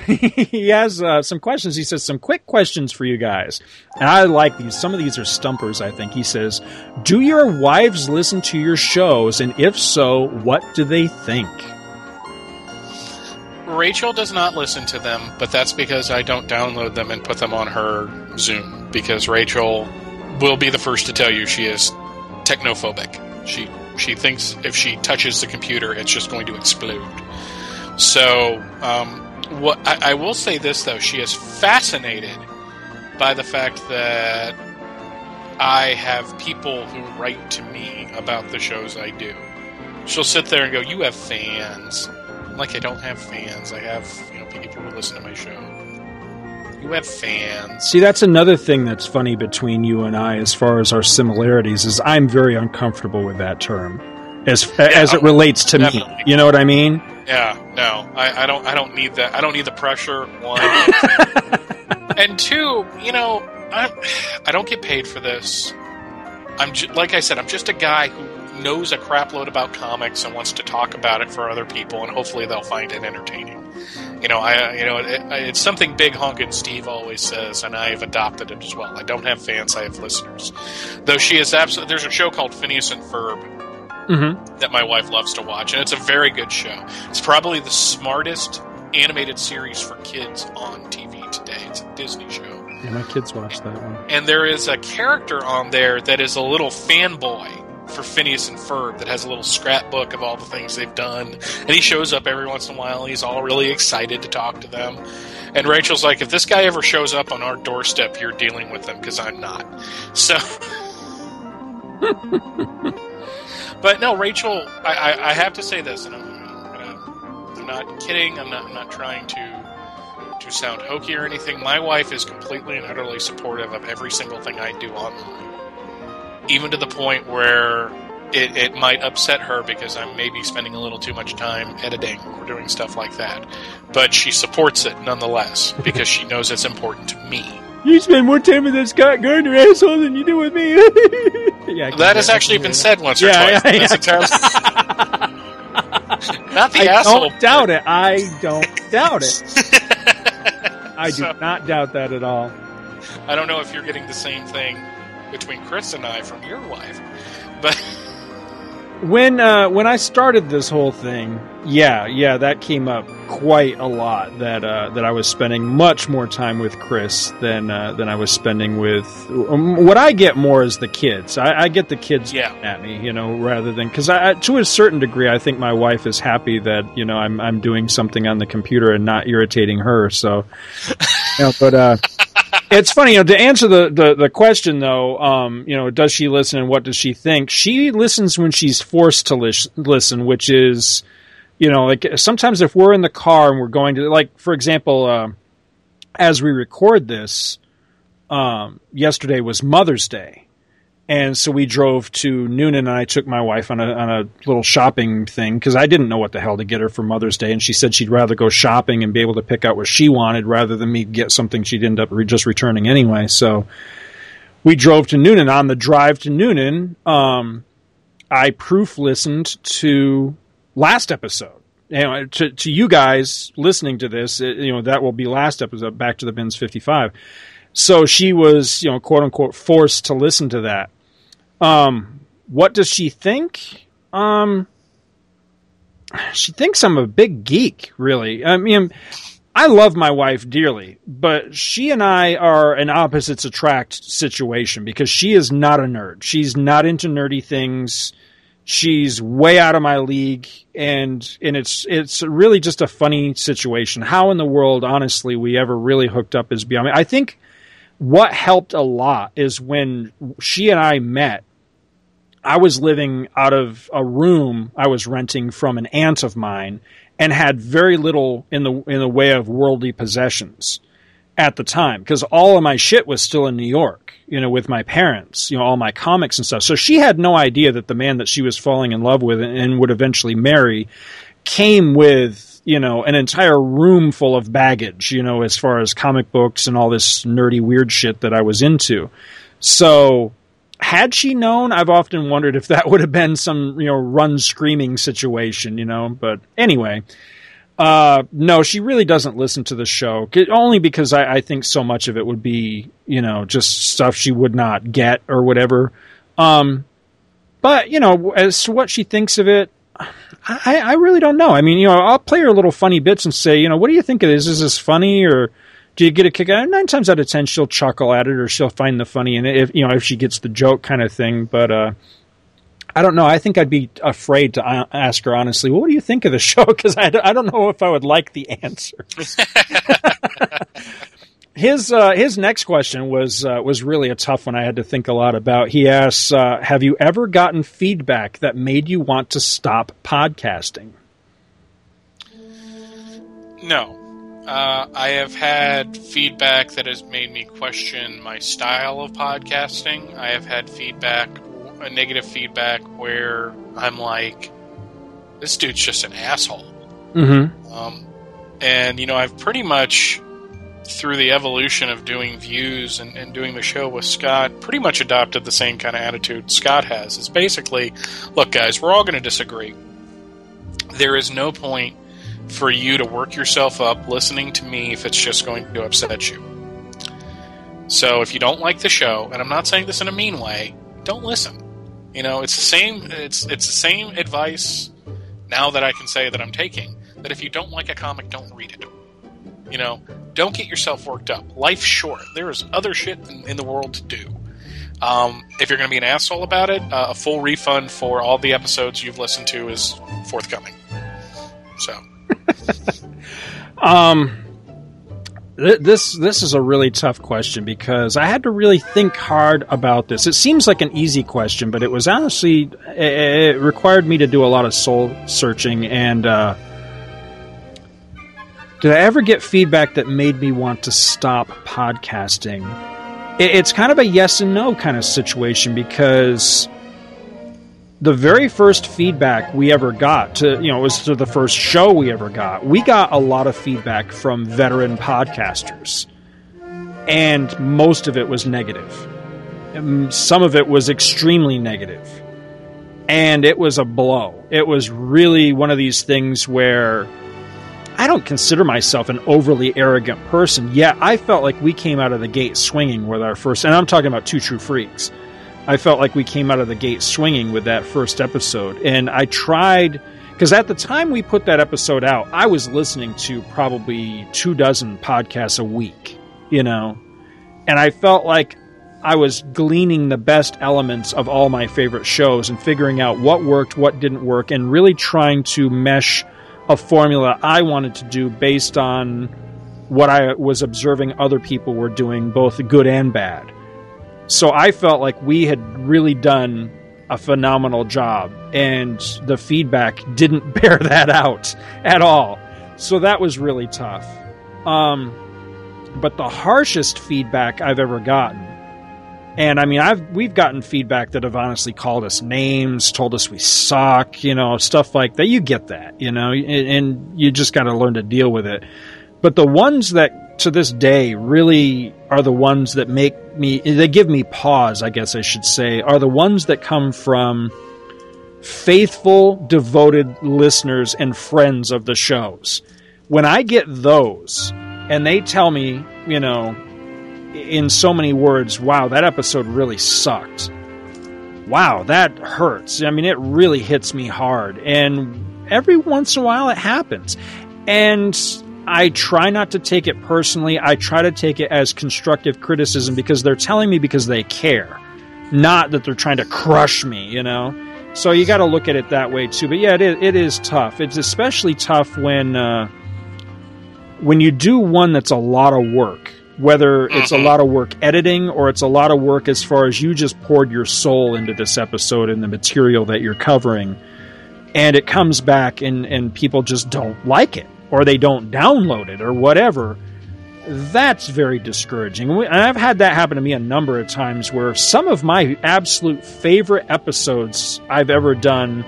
B: he has uh, some questions. He says some quick questions for you guys, and I like these. Some of these are stumpers. I think he says, "Do your wives listen to your shows, and if so, what do they think?"
C: Rachel does not listen to them, but that's because I don't download them and put them on her Zune Because Rachel will be the first to tell you she is technophobic. She she thinks if she touches the computer, it's just going to explode. So, um, what I, I will say this though, she is fascinated by the fact that I have people who write to me about the shows I do. She'll sit there and go, "You have fans." like I don't have fans. I have you know people who listen to my show. You have fans.
B: See, that's another thing that's funny between you and I, as far as our similarities, is I'm very uncomfortable with that term, as yeah, as it relates to definitely. me. You know what I mean?
C: Yeah. No, I, I don't. I don't need that. I don't need the pressure. One and two. You know, I I don't get paid for this. I'm ju- like I said. I'm just a guy who knows a crapload about comics and wants to talk about it for other people, and hopefully they'll find it entertaining. You know, I you know it, it's something Big Honkin' Steve always says, and I've adopted it as well. I don't have fans; I have listeners. Though she is absolutely there's a show called Phineas and Ferb mm-hmm. that my wife loves to watch, and it's a very good show. It's probably the smartest animated series for kids on TV today. It's a Disney show.
B: Yeah, my kids watch that one.
C: And there is a character on there that is a little fanboy for Phineas and Ferb that has a little scrapbook of all the things they've done. And he shows up every once in a while. He's all really excited to talk to them. And Rachel's like, if this guy ever shows up on our doorstep, you're dealing with him because I'm not. So. but no, Rachel, I, I, I, have to say this, and I'm, I'm, I'm not kidding. I'm not, I'm not trying to to sound hokey or anything. My wife is completely and utterly supportive of every single thing I do online even to the point where it, it might upset her because I'm maybe spending a little too much time editing or doing stuff like that. But she supports it nonetheless because she knows it's important to me.
B: You spend more time with that Scott Gardner asshole than you do with me.
C: yeah, that has actually been that. said once or yeah, twice. Yeah, yeah. Not the
B: I
C: asshole.
B: don't doubt it. I don't doubt it. I do so, not doubt that at all.
C: I don't know if you're getting the same thing between Chris and I from your wife. But
B: when uh, when I started this whole thing, yeah, yeah, that came up quite a lot. That uh, that I was spending much more time with Chris than uh, than I was spending with. Um, what I get more is the kids. I, I get the kids yeah. at me, you know, rather than because I, to a certain degree, I think my wife is happy that you know I'm I'm doing something on the computer and not irritating her. So, you know, but. It's funny, you know, to answer the, the, the question though, um, you know, does she listen and what does she think? She listens when she's forced to lis- listen, which is, you know, like sometimes if we're in the car and we're going to, like, for example, uh, as we record this, um, yesterday was Mother's Day. And so we drove to Newnan, and I took my wife on a on a little shopping thing because I didn't know what the hell to get her for Mother's Day, and she said she'd rather go shopping and be able to pick out what she wanted rather than me get something she'd end up re- just returning anyway. So we drove to Newnan. On the drive to Newnan, um, I proof listened to last episode. Know, to, to you guys listening to this, it, you know that will be last episode, Back to the Bins fifty five. So she was, you know, quote unquote, forced to listen to that. Um, what does she think? Um, she thinks I'm a big geek, really. I mean, I love my wife dearly, but she and I are an opposites attract situation because she is not a nerd. She's not into nerdy things. She's way out of my league, and and it's it's really just a funny situation. How in the world, honestly, we ever really hooked up is beyond me. I think what helped a lot is when she and I met. I was living out of a room I was renting from an aunt of mine, and had very little in the in the way of worldly possessions at the time because all of my shit was still in New York, you know, with my parents, you know, all my comics and stuff. So she had no idea that the man that she was falling in love with and would eventually marry came with, you know, an entire room full of baggage, you know, as far as comic books and all this nerdy weird shit that I was into. So had she known, I've often wondered if that would have been some, you know, run screaming situation, you know. But anyway, uh, no, she really doesn't listen to the show, only because I, I, think so much of it would be, you know, just stuff she would not get or whatever. Um, but, you know, as to what she thinks of it, I, I really don't know. I mean, you know, I'll play her little funny bits and say, you know, what do you think of this? Is this funny or do you get a kick out? Nine times out of ten, she'll chuckle at it or she'll find the funny in it. If you know, if she gets the joke kind of thing. But uh, I don't know. I think I'd be afraid to ask her honestly. Well, what do you think of the show? Because I, I don't know if I would like the answer. his uh, his next question was uh, was really a tough one. I had to think a lot about. He asks, uh, "Have you ever gotten feedback that made you want to stop podcasting?"
C: No. Uh, I have had feedback that has made me question my style of podcasting. I have had feedback, a negative feedback, where I'm like, this dude's just an asshole.
B: Mm-hmm.
C: Um, and, you know, I've pretty much, through the evolution of doing views and, and doing the show with Scott, pretty much adopted the same kind of attitude Scott has. It's basically, look, guys, we're all going to disagree. There is no point for you to work yourself up listening to me if it's just going to upset you. So if you don't like the show, and I'm not saying this in a mean way, don't listen. You know, it's the same it's it's the same advice now that I can say that I'm taking that if you don't like a comic, don't read it. You know, don't get yourself worked up. Life's short. There is other shit in, in the world to do. Um, if you're going to be an asshole about it, uh, a full refund for all the episodes you've listened to is forthcoming. So
B: um, th- this this is a really tough question because I had to really think hard about this. It seems like an easy question, but it was honestly it, it required me to do a lot of soul searching. And uh, did I ever get feedback that made me want to stop podcasting? It, it's kind of a yes and no kind of situation because the very first feedback we ever got to you know it was to the first show we ever got we got a lot of feedback from veteran podcasters. And most of it was negative. Um, some of it was extremely negative. And it was a blow. It was really one of these things where i don't consider myself an overly arrogant person yet i felt like we came out of the gate swinging with our first and i'm talking about two true freaks I felt like we came out of the gate swinging with that first episode. And I tried, because at the time we put that episode out, I was listening to probably two dozen podcasts a week, you know? And I felt like I was gleaning the best elements of all my favorite shows and figuring out what worked, what didn't work, and really trying to mesh a formula I wanted to do based on what I was observing other people were doing, both good and bad. So I felt like we had really done a phenomenal job, and the feedback didn't bear that out at all. So that was really tough. Um, but the harshest feedback I've ever gotten, And I mean, I've we've gotten feedback that have honestly called us names, told us we suck, you know, stuff like that. You get that, you know, and, and you just got to learn to deal with it. But the ones that to this day really are the ones that make me they give me pause, I guess I should say, are the ones that come from faithful, devoted listeners and friends of the shows. When I get those and they tell me, you know, in so many words, wow, that episode really sucked. Wow, that hurts. I mean, it really hits me hard. And every once in a while it happens. And I try not to take it personally. I try to take it as constructive criticism because they're telling me because they care, not that they're trying to crush me, you know? So you got to look at it that way too. But yeah, it is, it is tough. It's especially tough when uh, when you do one that's a lot of work, whether it's a
C: Mhm.
B: lot of work editing or it's a lot of work as far as you just poured your soul into this episode and the material that you're covering, and it comes back and and people just don't like it or they don't download it or whatever. That's very discouraging. And I've had that happen to me a number of times where some of my absolute favorite episodes I've ever done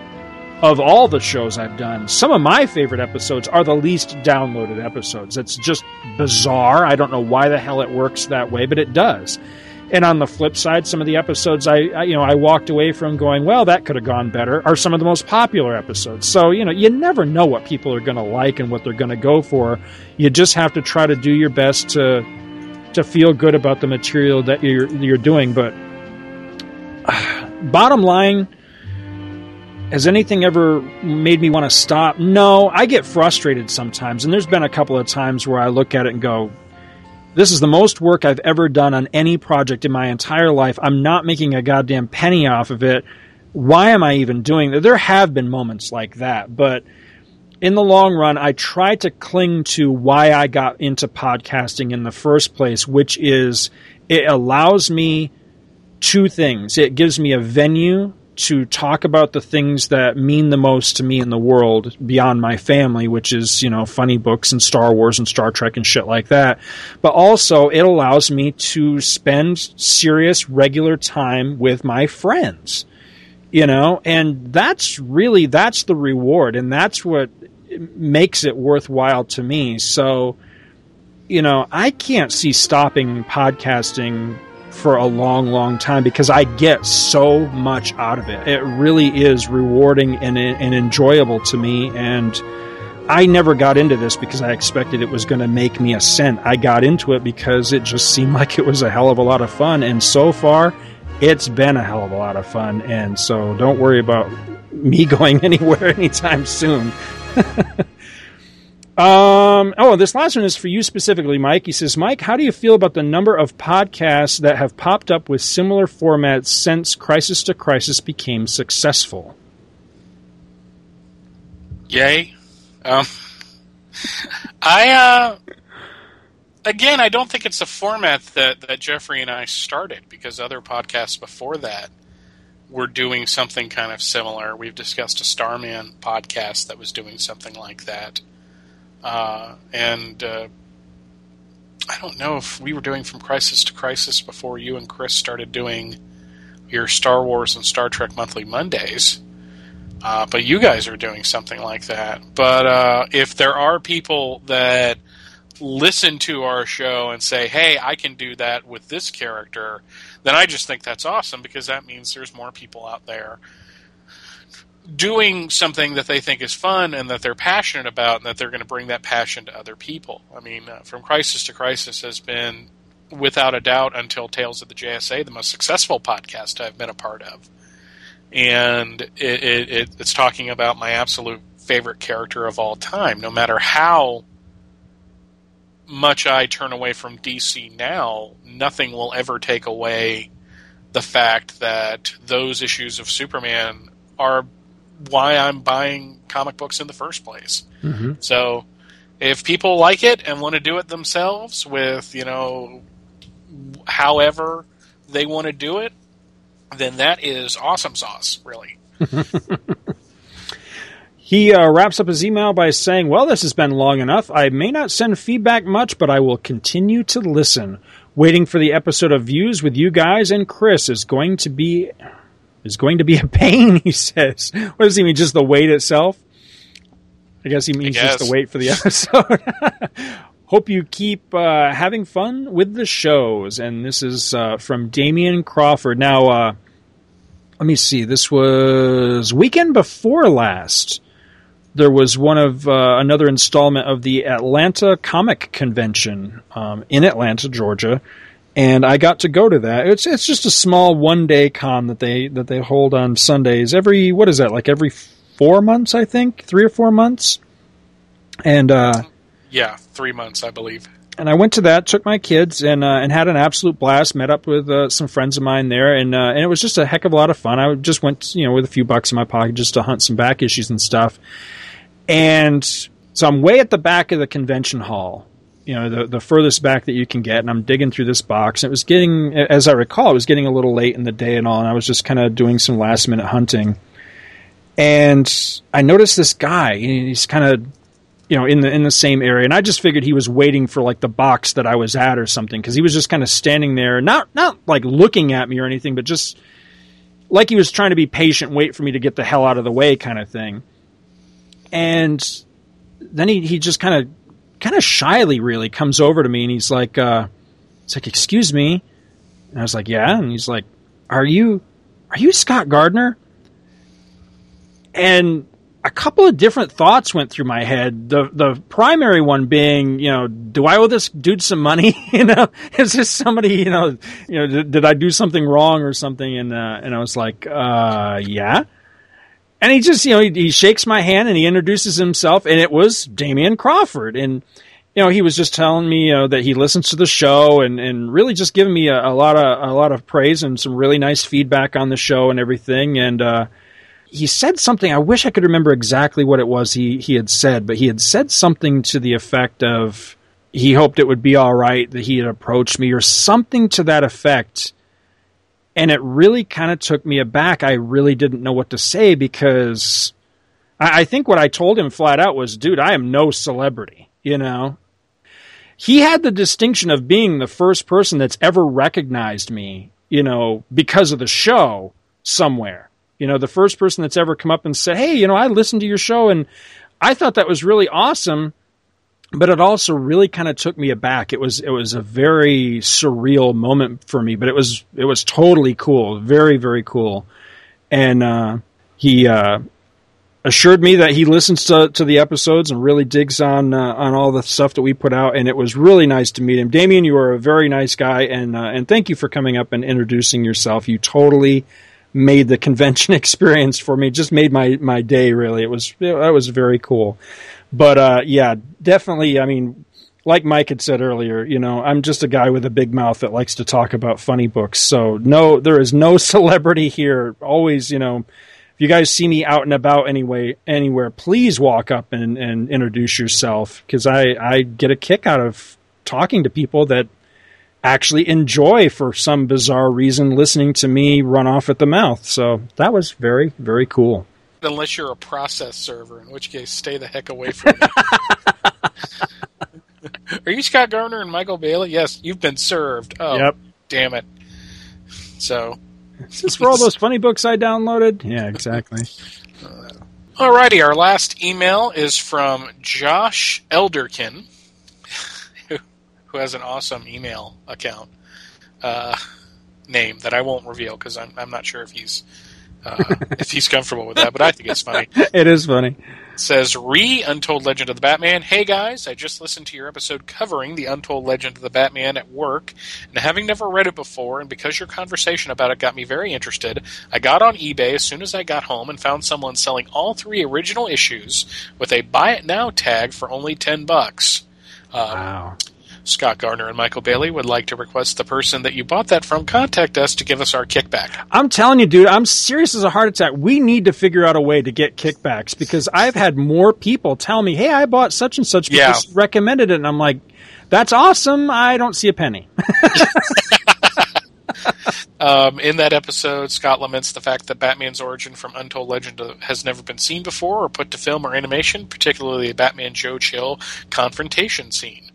B: of all the shows I've done, some of my favorite episodes are the least downloaded episodes. It's just bizarre. I don't know why the hell it works that way, but it does. And on the flip side, some of the episodes I, I you know I walked away from going, well, that could have gone better, are some of the most popular episodes. So you know you never know what people are going to like and what they're going to go for. You just have to try to do your best to to feel good about the material that you're you're doing. But bottom line, has anything ever made me want to stop? No, I get frustrated sometimes, and there's been a couple of times where I look at it and go, "This is the most work I've ever done on any project in my entire life. I'm not making a goddamn penny off of it. Why am I even doing that?" There have been moments like that, but in the long run, I try to cling to why I got into podcasting in the first place, which is it allows me two things. It gives me a venue to talk about the things that mean the most to me in the world beyond my family, which is, you know, funny books and Star Wars and Star Trek and shit like that. But also, it allows me to spend serious, regular time with my friends. You know, and that's really that's the reward, and that's what makes it worthwhile to me. So, you know, I can't see stopping podcasting for a long, long time because I get so much out of it. It really is rewarding and, and enjoyable to me. And I never got into this because I expected it was going to make me a cent. I got into it because it just seemed like it was a hell of a lot of fun. And so far, it's been a hell of a lot of fun. And so don't worry about me going anywhere anytime soon. Um, oh, this last one is for you specifically, Mike. He says, Mike, how do you feel about the number of podcasts that have popped up with similar formats since Crisis to Crisis became successful?
C: Yay. Um, I, uh, again, I don't think it's a format that, that Jeffrey and I started because other podcasts before that were doing something kind of similar. We've discussed a Starman podcast that was doing something like that. Uh, and uh, I don't know if we were doing From Crisis to Crisis before you and Chris started doing your Star Wars and Star Trek Monthly Mondays. Uh, but you guys are doing something like that. But uh, if there are people that listen to our show and say, hey, I can do that with this character, then I just think that's awesome because that means there's more people out there doing something that they think is fun and that they're passionate about and that they're going to bring that passion to other people. I mean, uh, From Crisis to Crisis has been, without a doubt, until Tales of the JSA, the most successful podcast I've been a part of and it, it, it, it's talking about my absolute favorite character of all time. No matter how much I turn away from DC now, nothing will ever take away the fact that those issues of Superman are why I'm buying comic books in the first place.
B: Mm-hmm.
C: So if people like it and want to do it themselves with, you know, however they want to do it, then that is awesome sauce, really.
B: He uh, wraps up his email by saying, Well, this has been long enough. I may not send feedback much, but I will continue to listen. Waiting for the episode of Views with you guys and Chris is going to be is going to be a pain. He says. What does he mean? Just the wait itself? I guess he means
C: guess.
B: just the wait for the episode. Hope you keep uh, having fun with the shows. And this is uh, from Damian Crawford. Now, uh, let me see. This was weekend before last. There was one of uh, another installment of the Atlanta Comic Convention um, in Atlanta, Georgia, and I got to go to that. It's it's just a small one day con that they that they hold on Sundays every what is that like every four months I think three or four months, and uh,
C: Yeah, three months, I believe.
B: and I went to that, took my kids, and uh, and had an absolute blast. Met up with uh, some friends of mine there, and uh, and it was just a heck of a lot of fun. I just went, you know, with a few bucks in my pocket just to hunt some back issues and stuff. And so I'm way at the back of the convention hall, you know, the the furthest back that you can get, and I'm digging through this box. And it was getting, as I recall, it was getting a little late in the day and all, and I was just kind of doing some last minute hunting. And I noticed this guy. He's kind of you know in the in the same area and i just figured he was waiting for like the box that i was at or something because he was just kind of standing there not not like looking at me or anything but just like he was trying to be patient wait for me to get the hell out of the way kind of thing and then he, he just kind of kind of shyly really comes over to me and he's like uh it's like excuse me and i was like yeah and he's like are you are you scott gardner and a couple of different thoughts went through my head. The the primary one being, you know, do I owe this dude some money? you know, is this somebody? You know, you know, did, did I do something wrong or something? And uh, and I was like, uh, yeah. And he just, you know, he, he shakes my hand and he introduces himself, and it was Damian Crawford, and you know, he was just telling me, you know, that he listens to the show and, and really just giving me a, a lot of a lot of praise and some really nice feedback on the show and everything, and. uh he said something. I wish I could remember exactly what it was he, he had said, but he had said something to the effect of he hoped it would be all right that he had approached me or something to that effect. And it really kind of took me aback. I really didn't know what to say because I, I think what I told him flat out was, dude, I am no celebrity, you know? He had the distinction of being the first person that's ever recognized me, you know, because of the show somewhere you know, the first person that's ever come up and said, "Hey, you know, I listened to your show and I thought that was really awesome." But it also really kind of took me aback. It was it was a very surreal moment for me, but it was it was totally cool, very very cool. And uh, he uh, assured me that he listens to, to the episodes and really digs on uh, on all the stuff that we put out. And it was really nice to meet him. Damien, you are a very nice guy, and uh, and thank you for coming up and introducing yourself. You totally made the convention experience for me. Just made my my day. Really, it was that was very cool. But uh, yeah, definitely. I mean, like Mike had said earlier, you know, I'm just a guy with a big mouth that likes to talk about funny books. So no, there is no celebrity here. Always, you know, if you guys see me out and about anyway, anywhere, please walk up and, and introduce yourself because I I get a kick out of talking to people that actually enjoy for some bizarre reason listening to me run off at the mouth. So that was very, very cool.
C: Unless you're a process server, in which case, stay the heck away from me. Are you Scott Gardner and Michael Bailey? Yes, you've been served. Oh,
B: Yep.
C: damn it. So,
B: Is this for all those funny books I downloaded? Yeah, exactly.
C: alrighty, our last email is from Josh Elderkin, who, who has an awesome email account uh, name that I won't reveal because I'm, I'm not sure if he's uh, if he's comfortable with that, but I think it's funny.
B: it is funny.
C: says re Untold Legend of the Batman. Hey guys, I just listened to your episode covering the Untold Legend of the Batman at work, and having never read it before, and because your conversation about it got me very interested, I got on eBay as soon as I got home and found someone selling all three original issues with a buy it now tag for only ten bucks. Um,
B: Wow.
C: Scott Gardner and Michael Bailey would like to request the person that you bought that from contact us to give us our kickback.
B: I'm telling you, dude, I'm serious as a heart attack. We need to figure out a way to get kickbacks because I've had more people tell me, "Hey, I bought such and such because you recommended it," and I'm like, "That's awesome." I don't see a penny.
C: Um, in that episode, Scott laments the fact that Batman's origin from Untold Legend has never been seen before or put to film or animation, particularly the Batman Joe Chill confrontation scene.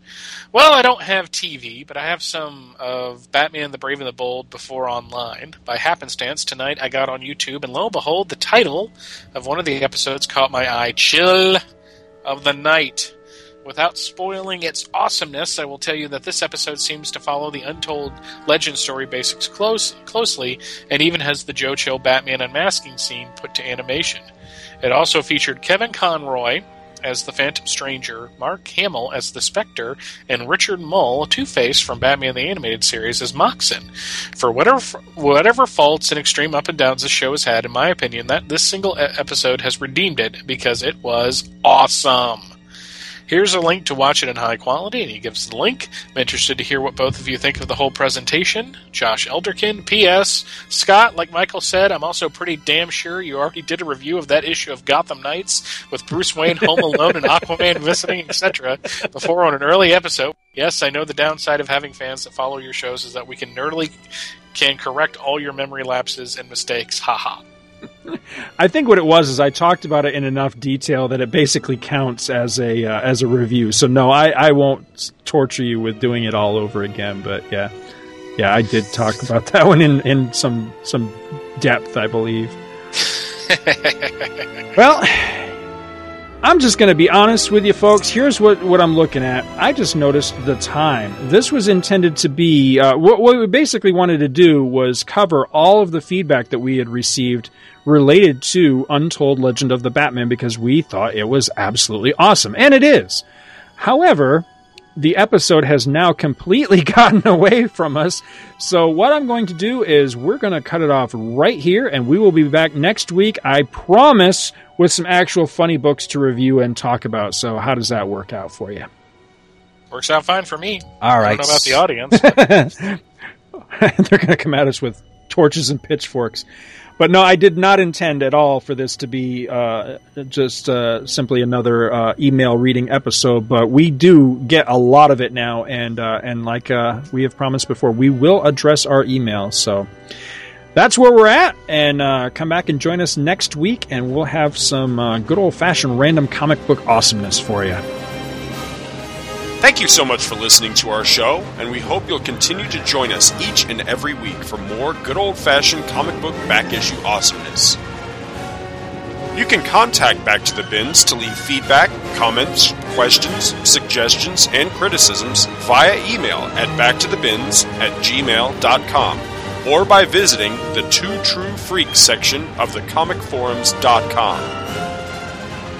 C: Well, I don't have TV, but I have some of Batman the Brave and the Bold before online. By happenstance, tonight I got on YouTube, and lo and behold, the title of one of the episodes caught my eye Chill of the Night. Without spoiling its awesomeness, I will tell you that this episode seems to follow the Untold Legend story basics close, closely and even has the Joe Chill Batman unmasking scene put to animation. It also featured Kevin Conroy, as the Phantom Stranger, Mark Hamill as the Spectre, and Richard Moll, Two Face from Batman the Animated Series, as Moxon. For whatever whatever faults and extreme up and downs the show has had, in my opinion, that this single episode has redeemed it because it was awesome. Here's a link to watch it in high quality, and he gives the link. I'm interested to hear what both of you think of the whole presentation. Josh Elderkin. P.S. Scott, like Michael said, I'm also pretty damn sure you already did a review of that issue of Gotham Knights with Bruce Wayne home alone and Aquaman visiting, etc. before on an early episode. Yes, I know the downside of having fans that follow your shows is that we can nerdily can correct all your memory lapses and mistakes. Haha.
B: I think what it was is I talked about it in enough detail that it basically counts as a uh, as a review. So no, I, I won't torture you with doing it all over again. But yeah, yeah, I did talk about that one in, in some some depth, I believe. well, I'm just going to be honest with you, folks. Here's what, what I'm looking at. I just noticed the time. This was intended to be uh, what, what we basically wanted to do was cover all of the feedback that we had received related to Untold Legend of the Batman because we thought it was absolutely awesome. And it is. However, the episode has now completely gotten away from us. So, what I'm going to do is we're going to cut it off right here, and we will be back next week. I promise with some actual funny books to review and talk about. So, how does that work out for you?
C: Works out fine for me.
B: All right.
C: I don't know about the audience.
B: They're going to come at us with torches and pitchforks. But no, I did not intend at all for this to be uh, just uh, simply another uh, email reading episode. But we do get a lot of it now, and uh, and like uh, we have promised before, we will address our emails. So that's where we're at. And uh, come back and join us next week, and we'll have some good old fashioned random comic book awesomeness for you.
D: Thank you so much for listening to our show, and we hope you'll continue to join us each and every week for more good old fashioned comic book back issue awesomeness. You can contact Back to the Bins to leave feedback, comments, questions, suggestions, and criticisms via email at backtothebins at gmail.com or by visiting the Two True Freaks section of thecomicforums.com.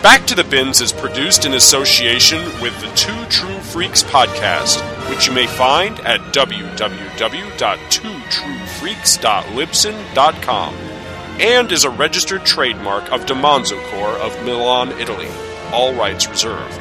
D: Back to the Bins is produced in association with the Two True Freaks podcast, which you may find at www.twotruefreaks.libsyn.com and is a registered trademark of DiManzo Corps of Milan, Italy. All rights reserved.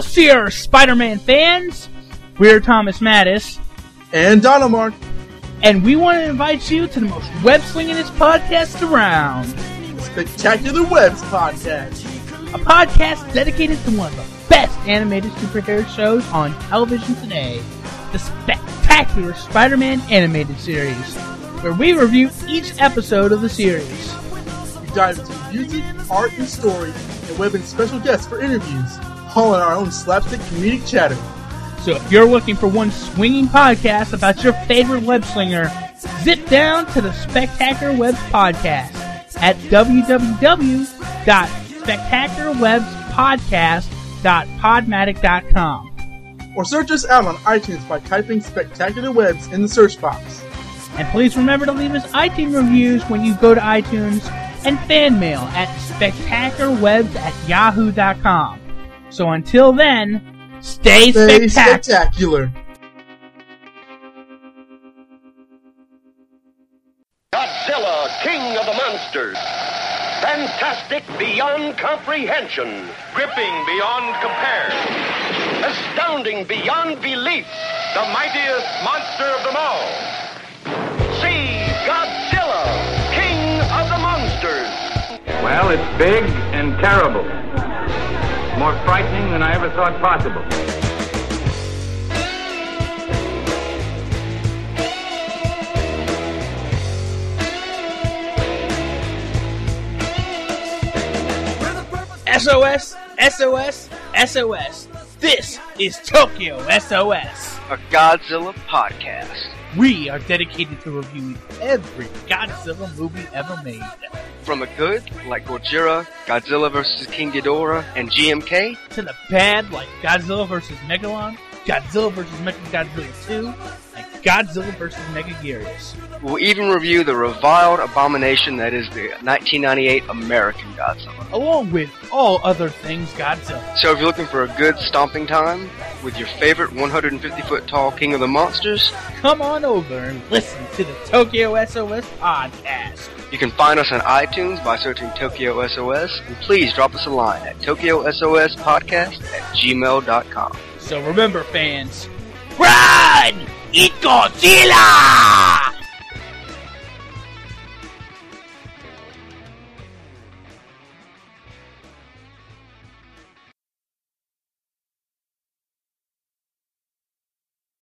E: Excelsior, Spider Man fans! We're Thomas Mattis.
F: And Mark
E: and we want to invite you to the most web slingingest podcast around.
F: The Spectacular Webs Podcast.
E: A podcast dedicated to one of the best animated superhero shows on television today. The Spectacular Spider-Man Animated Series, where we review each episode of the series.
F: We dive into music, art, and story, and web and special guests for interviews, all in our own slapstick comedic chatter.
E: So if you're looking for one swinging podcast about your favorite web slinger, zip down to the Spectacular Webs podcast at www.spectacularwebspodcast.podomatic.com.
F: Or search us out on iTunes by typing Spectacular Webs in the search box.
E: And please remember to leave us iTunes reviews when you go to iTunes and fan mail at spectacularwebs at yahoo.com. So until then, Stay,
F: Stay
E: spectacular.
F: spectacular.
G: Godzilla, King of the Monsters. Fantastic beyond comprehension. Gripping beyond compare. Astounding beyond belief. The mightiest monster of them all. See Godzilla, King of the Monsters.
H: Well, it's big and terrible. More frightening than I ever thought possible.
E: SOS, SOS, SOS. This is Tokyo SOS.
I: a Godzilla podcast.
E: We are dedicated to reviewing every Godzilla movie ever made.
I: From the good, like Gojira, Godzilla vs. King Ghidorah, and GMK,
E: To the bad, like Godzilla vs. Megalon, Godzilla vs. Mechagodzilla 2, and Godzilla vs. Megaguirus.
I: we'll even review the reviled abomination that is the 1998 American Godzilla.
E: Along with all other things Godzilla.
I: So if you're looking for a good stomping time with your favorite 150 foot tall King of the Monsters,
E: Come on over and listen to the Tokyo SOS podcast.
I: you can find us on iTunes by searching Tokyo SOS, and please drop us a line at tokyosospodcast at gmail.com.
E: So remember, fans, run! y Godzilla.